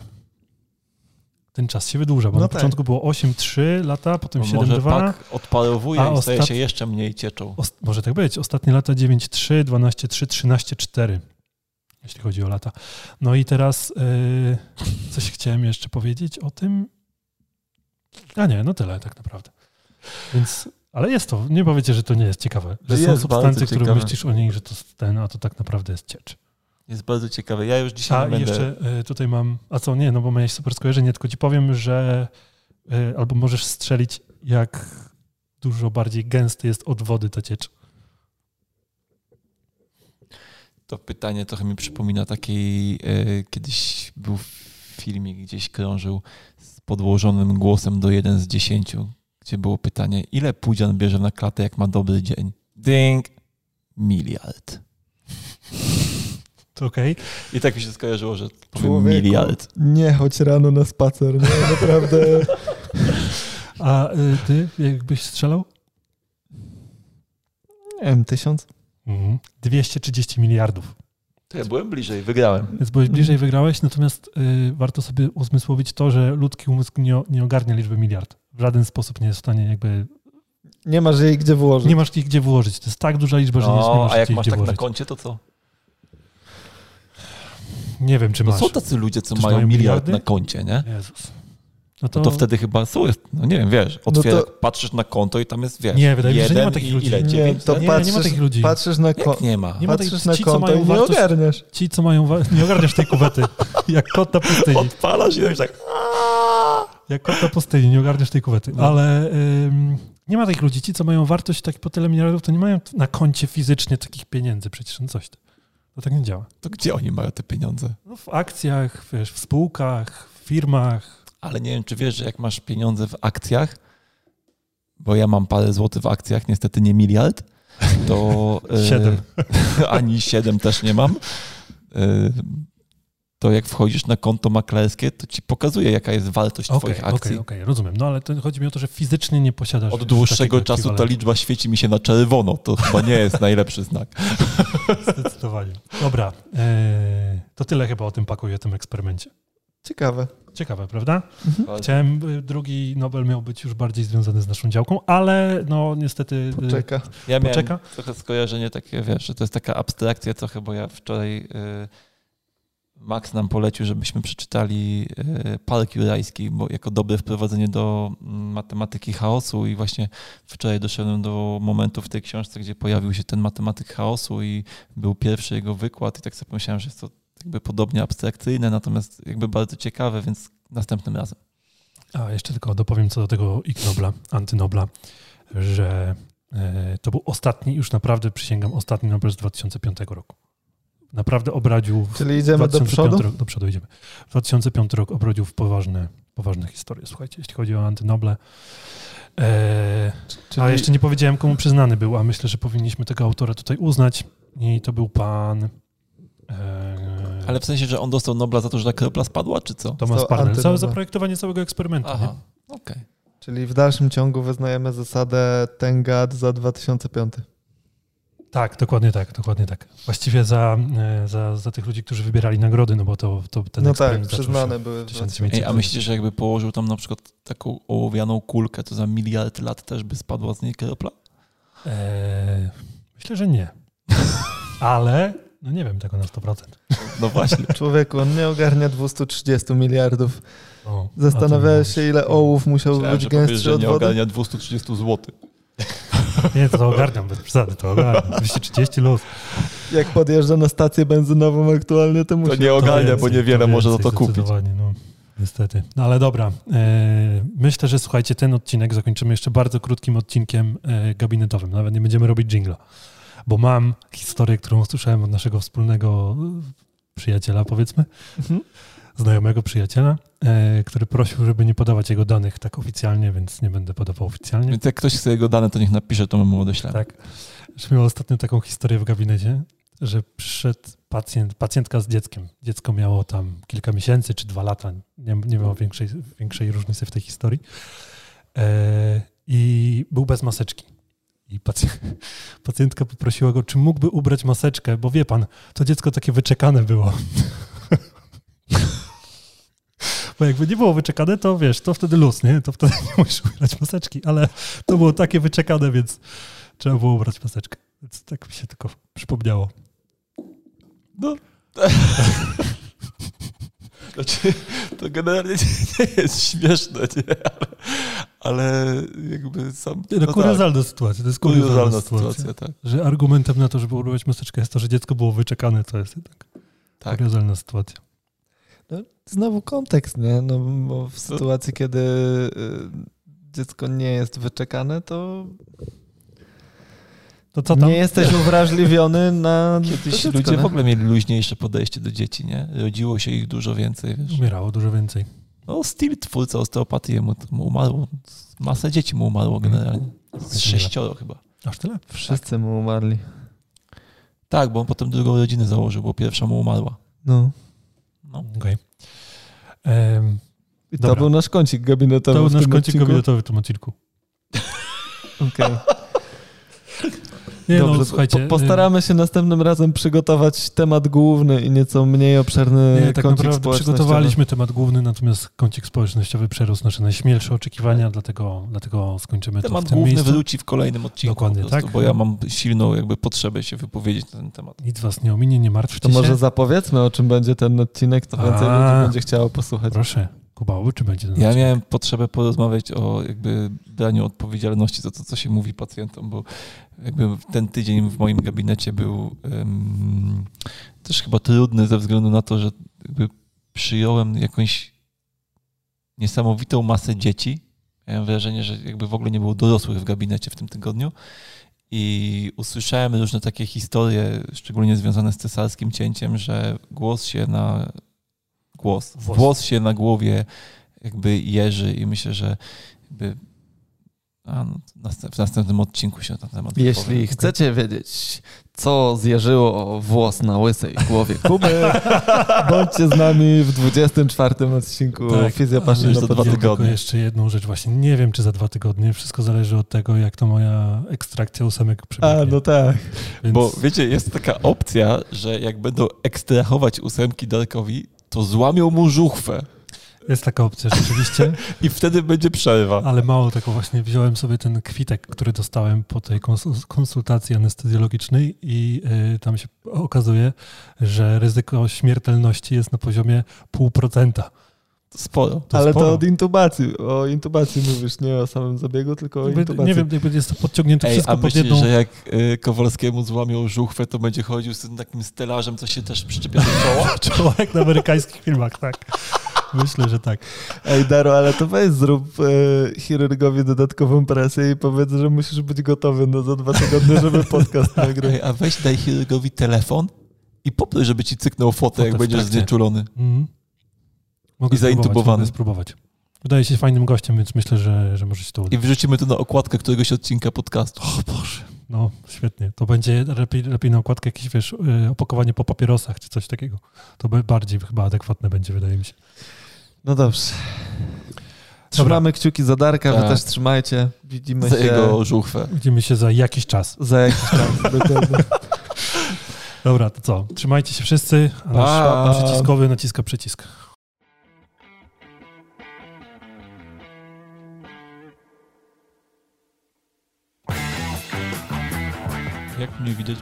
Ten czas się wydłuża, bo No na tak. początku było 8,3 lata, potem może 7,2. pak odparowuje a i staje ostat- się jeszcze mniej cieczą. Os- może tak być. Ostatnie lata 9,3, 12,3, 13,4, jeśli chodzi o lata. No i teraz e, coś chciałem jeszcze powiedzieć o tym. A nie, no tyle tak naprawdę. Więc, ale jest to, nie powiecie, że to nie jest ciekawe. Że Jest są substancje, które ciekawe. myślisz o nich, że to ten, a to tak naprawdę jest ciecz. Jest bardzo ciekawe. Ja już dzisiaj A będę... jeszcze y, tutaj mam. A co nie, no bo miałeś super skojarzenie, tylko ci powiem, że y, albo możesz strzelić, jak dużo bardziej gęsty jest od wody ta ciecz. To pytanie trochę mi przypomina takiej... E, kiedyś był filmik gdzieś krążył z podłożonym głosem do 1 z 10, gdzie było pytanie, ile pudzian bierze na klatę, jak ma dobry dzień? Ding! Miliard. To okej. I tak mi się skojarzyło, że Człowieku. miliard. Nie chodź rano na spacer, nie? Naprawdę. A y, ty, jakbyś strzelał? Nie wiem, tysiąc? Mhm. 230 miliardów. To ja byłem bliżej, wygrałem. Więc byłeś bliżej, wygrałeś, natomiast y, warto sobie uzmysłowić to, że ludzki umysł nie, nie ogarnia liczby miliard. W żaden sposób nie jest w stanie jakby... Nie masz jej gdzie włożyć. Nie masz ich gdzie włożyć. To jest tak duża liczba, że nie, nie No, masz a jak masz gdzie tak na koncie, to co? Nie wiem, czy No masz. są tacy ludzie, co mają miliard miliardy? na koncie, nie? Jezus. No No to, to wtedy chyba są, no nie wiem, wiesz, No otwiera, to- patrz na konto i tam jest, wiesz, Nie, wydaje mi się, że nie ma takich ludzi. ile, Nie, to nie, nie patrzysz, ma takich ludzi. patrzysz na, ko- Jak nie ma? Nie ma patrzysz takich- na ci, co konto mają i nie ogarniasz. Ci, co mają. Nie ogarniasz tej kuwety. Jak kot na pustyni. Odpalasz i robisz tak Jak kot na pustyni, nie ogarniasz tej kuwety. No. Ale ym, nie ma takich ludzi. Ci, co mają wartość tak po tyle miliardów, to nie mają na koncie fizycznie takich pieniędzy. Przecież no coś. To, to tak nie działa. to gdzie oni mają te pieniądze? No, w akcjach, wiesz, w spółkach, w firmach. Ale nie wiem, czy wiesz, że jak masz pieniądze w akcjach, bo ja mam parę złotych w akcjach, niestety nie miliard, to... e, Siedem. ani siedem też nie mam. E, to jak wchodzisz na konto maklerskie, to ci pokazuje, jaka jest wartość Okej, twoich okej, akcji. okej, rozumiem. No ale to chodzi mi o to, że fizycznie nie posiadasz. Od dłuższego czasu ta liczba świeci mi się na czerwono. To chyba nie jest najlepszy znak. Zdecydowanie. Dobra. e, to tyle chyba o tym pakuję, tym eksperymencie. Ciekawe. Ciekawe, prawda? Chciałem, y, drugi Nobel miał być już bardziej związany z naszą działką, ale no niestety y, Poczeka. Ja miałem Poczeka? trochę skojarzenie takie, wiesz, że to jest taka abstrakcja trochę, bo ja wczoraj y, Max nam polecił, żebyśmy przeczytali Park Jurajski, bo jako dobre wprowadzenie do mm, matematyki chaosu i właśnie wczoraj doszedłem do momentu w tej książce, gdzie pojawił się ten matematyk chaosu i był pierwszy jego wykład i tak sobie pomyślałem, że jest to jakby podobnie abstrakcyjne, natomiast jakby bardzo ciekawe, więc następnym razem. A jeszcze tylko dopowiem co do tego Ig Nobla, antynobla, że e, to był ostatni, już naprawdę przysięgam, ostatni Nobel z 2005 roku. Naprawdę obradził. Czyli idziemy do przodu? Rok, do przodu idziemy. 2005 rok obradził w poważne, poważne historie, słuchajcie, jeśli chodzi o antynoble. Eee, Czyli... A jeszcze nie powiedziałem, komu przyznany był, a myślę, że powinniśmy tego autora tutaj uznać. I to był pan. Ale w sensie, że on dostał Nobla za to, że ta kropla spadła, czy co? Thomas Parnell. Całe zaprojektowanie całego eksperymentu. Aha, okej. Okay. Czyli w dalszym ciągu wyznajemy zasadę Tengat za 2005. Tak, dokładnie tak, dokładnie tak. Właściwie za, e, za, za tych ludzi, którzy wybierali nagrody, no bo to, to ten No tak, przyznane były. Ej, a myślicie, że jakby położył tam na przykład taką ołowianą kulkę, to za miliard lat też by spadła z niej kropla? Eee, myślę, że nie. Ale no nie wiem tego na 100%. No właśnie. Człowieku, on nie ogarnia 230 miliardów. O, Zastanawiałeś się, ile ołów musiał Myślałem, być gęstszy od nie ogarnia 230 zł. Nie, to, to ogarniam bez przesady, to ogarniam. 230 luz. Jak podjeżdża na stację benzynową aktualnie, to musi... To nie ogarnia, bo niewiele może za to kupić. No, niestety. No ale dobra. E, myślę, że słuchajcie, ten odcinek zakończymy jeszcze bardzo krótkim odcinkiem e, gabinetowym. Nawet nie będziemy robić jingla. Bo mam historię, którą usłyszałem od naszego wspólnego przyjaciela, powiedzmy. Mhm znajomego przyjaciela, e, który prosił, żeby nie podawać jego danych tak oficjalnie, więc nie będę podawał oficjalnie. Więc jak ktoś chce jego dane, to niech napisze, to my mu odeślemy. Tak. Że miał ostatnio taką historię w gabinecie, że przyszedł pacjent, pacjentka z dzieckiem. Dziecko miało tam kilka miesięcy czy dwa lata. Nie, nie miało większej, większej różnicy w tej historii. E, I był bez maseczki. I pacjentka poprosiła go, czy mógłby ubrać maseczkę, bo wie pan, to dziecko takie wyczekane było. Bo jakby nie było wyczekane, to wiesz, to wtedy luz, nie? To wtedy nie musisz ubrać maseczki, ale to było takie wyczekane, więc trzeba było ubrać maseczkę. Więc tak mi się tylko przypomniało. No. Znaczy, to generalnie nie, jest śmieszne, nie? Ale, ale jakby sam... Nie, no, no kuriozalna tak. sytuacja, to jest kuriozalna, kuriozalna sytuacja, sytuacja tak. Że argumentem na to, żeby ubrać maseczkę jest to, że dziecko było wyczekane, to jest jednak tak. kuriozalna sytuacja. No, znowu kontekst, nie? No, bo w sytuacji, kiedy y, dziecko nie jest wyczekane, to to co tam? Nie jesteś uwrażliwiony na. Kiedyś dziecko, ludzie nie? w ogóle mieli luźniejsze podejście do dzieci, nie? Rodziło się ich dużo więcej. Wiesz? Umierało dużo więcej. No, Steel, twórca osteopatii, mu, mu umarło. Masę dzieci mu umarło generalnie. Z sześcioro chyba. Aż tyle? Wszyscy tak. mu umarli. Tak, bo on potem drugą rodzinę założył, bo pierwsza mu umarła. No. No. Okay. Um, I to był nasz kącik gabinetowy. To był nasz kącik odcinku? gabinetowy w tym odcinku. Okej. Okay. Nie, no, Dobrze, no, słuchajcie. Po, postaramy się następnym razem przygotować temat główny i nieco mniej obszerny nie, tak kącik naprawdę przygotowaliśmy temat główny, natomiast kącik społecznościowy przerósł nasze najśmielsze oczekiwania, dlatego, dlatego skończymy temat to w tym główny miejscu. wróci w kolejnym odcinku. Dokładnie, prostu, tak. Bo ja mam silną jakby potrzebę się wypowiedzieć na ten temat. Nic was nie ominie, nie martwcie to się. To może zapowiedzmy, o czym będzie ten odcinek, to więcej A, ludzi będzie chciało posłuchać. Proszę. Czy będzie Ja miałem potrzebę porozmawiać o jakby braniu odpowiedzialności za to, co się mówi pacjentom, bo jakby ten tydzień w moim gabinecie był um, też chyba trudny ze względu na to, że przyjąłem jakąś niesamowitą masę dzieci. Miałem wrażenie, że jakby w ogóle nie było dorosłych w gabinecie w tym tygodniu. I usłyszałem różne takie historie, szczególnie związane z cesarskim cięciem, że głos się na głos, włos, włos się na głowie jakby jeży i myślę, że jakby a, no, w następnym odcinku się na ten temat Jeśli powiem. chcecie wiedzieć, co zjeżyło włos na łysej głowie Kuby, bądźcie z nami w 24 odcinku tak, Fizjopaszyn za dwa tygodnie. jeszcze jedną rzecz właśnie. Nie wiem, czy za dwa tygodnie. Wszystko zależy od tego, jak to moja ekstrakcja ósemek przebiegnie. A, no tak. Więc... Bo wiecie, jest taka opcja, że jak będą ekstrahować ósemki Darkowi, to złamią mu żuchwę. Jest taka opcja rzeczywiście. I wtedy będzie przerwa. Ale mało tego, właśnie wziąłem sobie ten kwitek, który dostałem po tej konsultacji anestezjologicznej i y, tam się okazuje, że ryzyko śmiertelności jest na poziomie pół procenta. Sporo. To Ale sporo. to od intubacji. O intubacji mówisz, nie o samym zabiegu, tylko o intubacji. Nie wiem, jakby jest to podciągnięte Ej, wszystko a myślisz, jedną... że jak y, Kowalskiemu złamią żuchwę, to będzie chodził z tym takim stelażem, co się też przyczepia do czoła? czoła jak na amerykańskich filmach, tak. Myślę, że tak. Ej, Daro, ale to weź zrób e, chirurgowi dodatkową presję i powiedz, że musisz być gotowy no, za dwa tygodnie, żeby podcast nagrać. Ej, a weź daj chirurgowi telefon i poproś, żeby ci cyknął fotę, fotę jak będziesz znieczulony. Mm. Mogę I zaintubowany. spróbować. Wydaje się fajnym gościem, więc myślę, że, że może się to uda. I wrzucimy to na okładkę któregoś odcinka podcastu. O Boże. No, świetnie. To będzie lepiej, lepiej na okładkę jakieś, wiesz, y, opakowanie po papierosach czy coś takiego. To bardziej chyba adekwatne będzie, wydaje mi się. No dobrze. Trzymamy Dobra. kciuki za Darka, tak. wy też trzymajcie. Widzimy za się... jego żuchwę. Widzimy się za jakiś czas. Za jakiś czas, dokładnie. Dobra, to co? Trzymajcie się wszyscy, a nasz przyciskowy naciska przycisk. Jak mnie widać?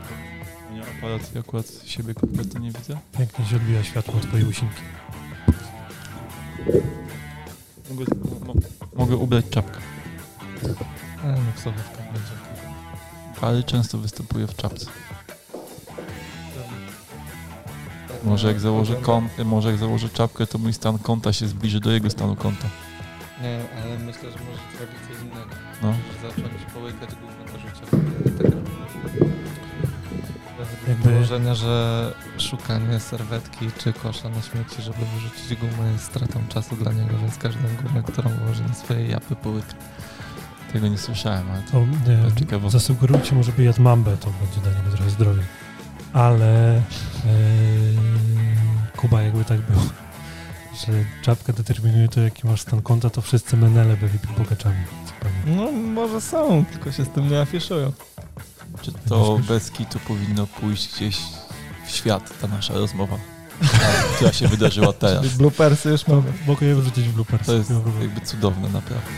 Nie aparat, akurat siebie kompletnie nie widzę. Pięknie się odbija światło twojej łysinki. Mogę, mogę ubrać czapkę. Ale no w będzie. Ale często występuje w czapce. Może jak założę kąt, może jak założę czapkę, to mój stan konta się zbliży do jego stanu konta. Nie, ale myślę, że możesz zrobić coś innego. No. Możesz zacząć połykać główne do życia. Jakby... Założenia, że szukanie serwetki czy kosza na śmieci, żeby wyrzucić gumę jest stratą czasu dla niego, więc każdą gumę, którą włoży na swoje japy połyknie. Tego nie słyszałem, ale to, to nie, Zasugerujcie mu, żeby jadł mambę, to będzie dla niego trochę zdrowie. Ale yy, Kuba jakby tak był, że czapka determinuje to, jaki masz stan konta, to wszyscy menele byli bogaczami. No może są, tylko się z tym nie afiszują. Czy to bez kitu powinno pójść gdzieś w świat ta nasza rozmowa, która się wydarzyła teraz? Czyli bloopersy już mamy. Mogę je wrzucić w bloopersy. To jest jakby cudowne naprawdę.